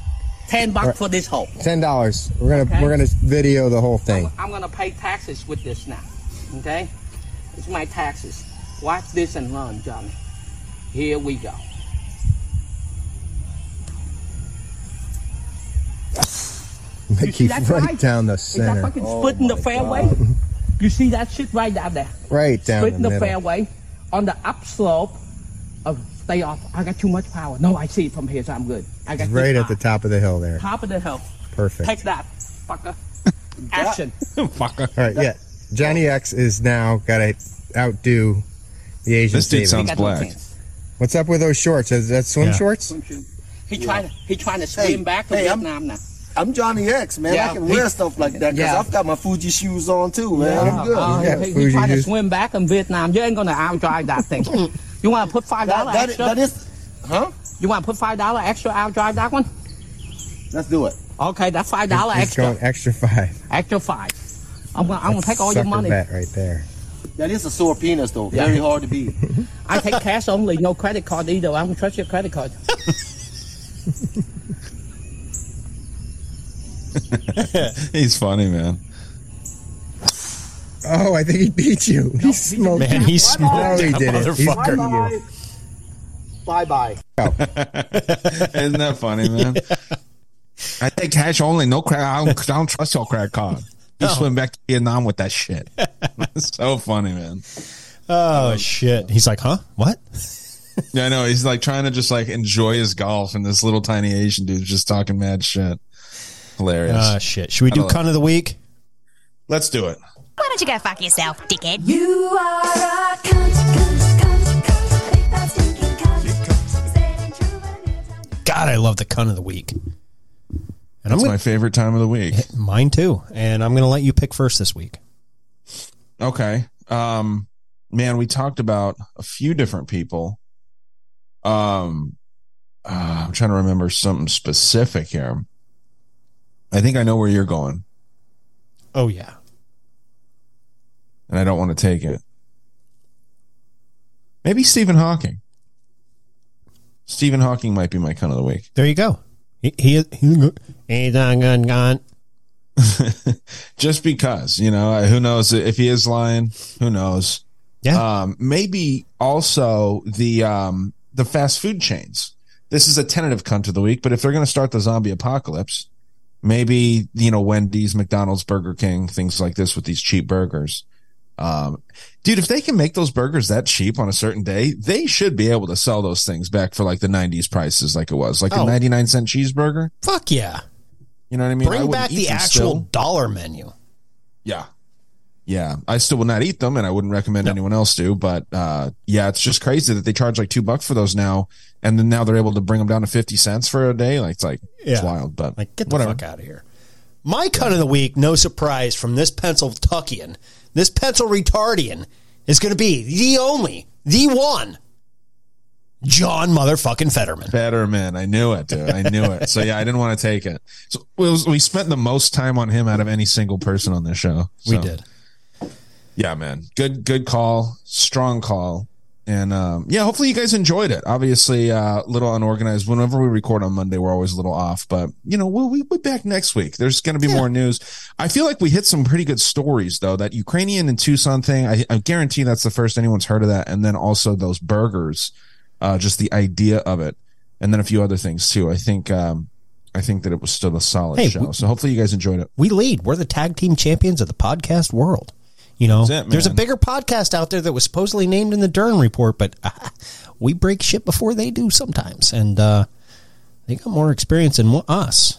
Ten bucks Right. for this hole. Ten dollars. We're gonna Okay. we're gonna video the whole thing. I'm gonna pay taxes with this now. Okay? It's my taxes. Watch this and run, Johnny. Here we go. They see keep that right right? down the center. Is that center. fucking oh split in the fairway? You see that shit right down there? Right down Split the in the middle. fairway on the upslope of stay off. I got too much power. No, I see it from here, so I'm good. I got It's right at power. the top of the hill there. top of the hill. Perfect. Take that, fucker. *laughs* Action. *laughs* Fucker. All right, yeah. Johnny X is now got to outdo the Asian. This dude He sounds black. What's up with those shorts? Is that swim Yeah. shorts? He trying to he trying to swim back to hey, I'm- Vietnam now. I'm Johnny X, man. Yeah, I can he- wear stuff like that because Yeah. I've got my Fuji shoes on too, man. Yeah, I'm good. uh, he, he trying to swim back in Vietnam. You ain't gonna outdrive that thing. *laughs* you want to put five That- that- extra? that is, huh? You want to put five dollar extra outdrive that one? Let's do it. Okay, that's five dollar extra. going extra five. Extra five. I'm gonna I'm gonna take all your Sucker money. bet right there. That is a sore penis though. Yeah. Very hard to beat. *laughs* I take cash only, no credit card either. I don't trust your credit card. *laughs* *laughs* He's funny, man. Oh, I think he beat you. He smoked Man, you. he smoked No, he that didn't. He's motherfucker. beating you. Bye bye. *laughs* Isn't that funny, man? *laughs* I take cash only, no credit. I don't, I don't trust your credit card. You No. swim back to Vietnam with that shit. That's so funny, man. Oh shit! He's like, huh? What? Yeah, I know. He's like trying to just like enjoy his golf, and this little tiny Asian dude's just talking mad shit. Hilarious. Ah shit! Should we I do love cunt of the week? Let's do it. Why don't you go fuck yourself, dickhead? You are a cunt, cunt, cunt, cunt, big fat stinking cunt. Said true, but it is. God, I love the cunt of the week. And I'm That's gonna, my favorite time of the week. mine too. And I'm going to let you pick first this week. Okay. Um, man, we talked about a few different people. Um, uh, I'm trying to remember something specific here. I think I know where you're going, Oh yeah. and I don't want to take it. Maybe Stephen Hawking. Stephen Hawking might be my cunt of the week. There you go. He, he he he's on gun gun. Just because, you know, who knows if he is lying? Who knows? Yeah. Um, maybe also the um the fast food chains. This is a tentative cunt of the week, but if they're going to start the zombie apocalypse, maybe you know Wendy's, McDonald's, Burger King, things like this with these cheap burgers. Um, dude, if they can make those burgers that cheap on a certain day, they should be able to sell those things back for like the '90s prices, like it was, like Oh. a 99 cent cheeseburger. Fuck yeah! You know what I mean? Bring wouldn't back the actual still. dollar menu. Yeah. Yeah. I still will not eat them and I wouldn't recommend anyone else do. But uh yeah, it's just crazy that they charge like two bucks for those now. And then now they're able to bring them down to 50 cents for a day. Like it's like, it's wild, but Like, get the whatever. fuck out of here. My cunt of the week, no surprise from this Pennsyltuckian, this pencil retardian is going to be the only, the one, John motherfucking Fetterman. Fetterman. I knew it, dude. I knew it. So yeah, I didn't want to take it. So it was, we spent the most time on him out of any single person on this show. We did. Yeah, man. Good, good call. Strong call. And um, yeah, hopefully you guys enjoyed it. Obviously, uh, a little unorganized. Whenever we record on Monday, we're always a little off. But you know, we'll, we'll be back next week. There's going to be more news. I feel like we hit some pretty good stories though. That Ukrainian and Tucson thing. I, I guarantee that's the first anyone's heard of that. And then also those burgers, uh, just the idea of it, and then a few other things too. I think, um, I think that it was still a solid Hey, show. we- so hopefully you guys enjoyed it. We lead. We're the tag team champions of the podcast world. You know, it, there's a bigger podcast out there that was supposedly named in the Durham report, but uh, *laughs* we break shit before they do sometimes, and uh, they got more experience than us.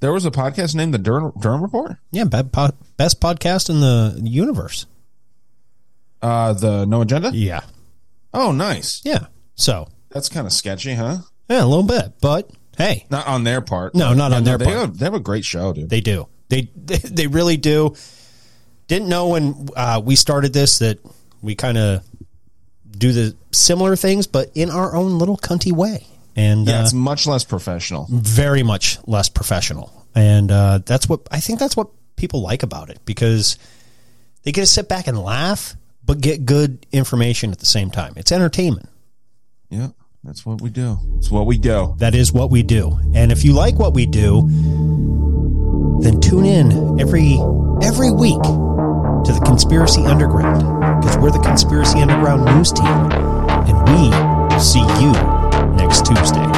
There was a podcast named the Durham, Durham Report. Yeah, bad po- best podcast in the universe. Uh, the No Agenda. Yeah. Oh, nice. Yeah. So That's kind of sketchy, huh? yeah, a little bit, but hey, Not on their part. No, not on their they part. Have, they have a great show, dude. They do. They they, *laughs* they really do. Didn't know when uh, we started this that we kind of do the similar things, but in our own little cunty way, and yeah, uh, it's much less professional. very much less professional. And uh, that's what I think. That's what people like about it because they get to sit back and laugh, but get good information at the same time. It's entertainment. Yeah, that's what we do. It's what we do. That is what we do. And if you like what we do, then tune in every every week to the Conspiracy Underground because we're the Conspiracy Underground news team, and we see you next Tuesday.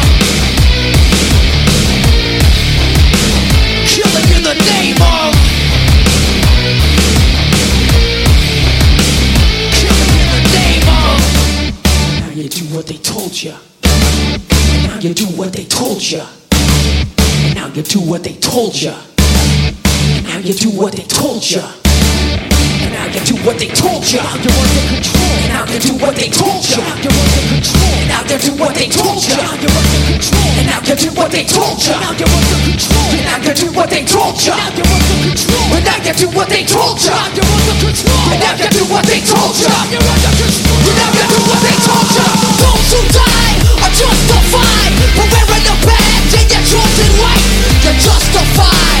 What they told you. And now you do what they told you. And now you do what they told you. And now you do what they told you. You're under control. And now you do what they told you. You're under control. And now you do what they told you. You're under control. And now you do what they told you. Now you're under control. And now you do what they told you. Now you're under control. And now you do what they told you. Now you're under control. And now you do what they told you. You're under control. And now you do what they told you. Those who die are justified for wearing the badge and you're chosen right. You're justified.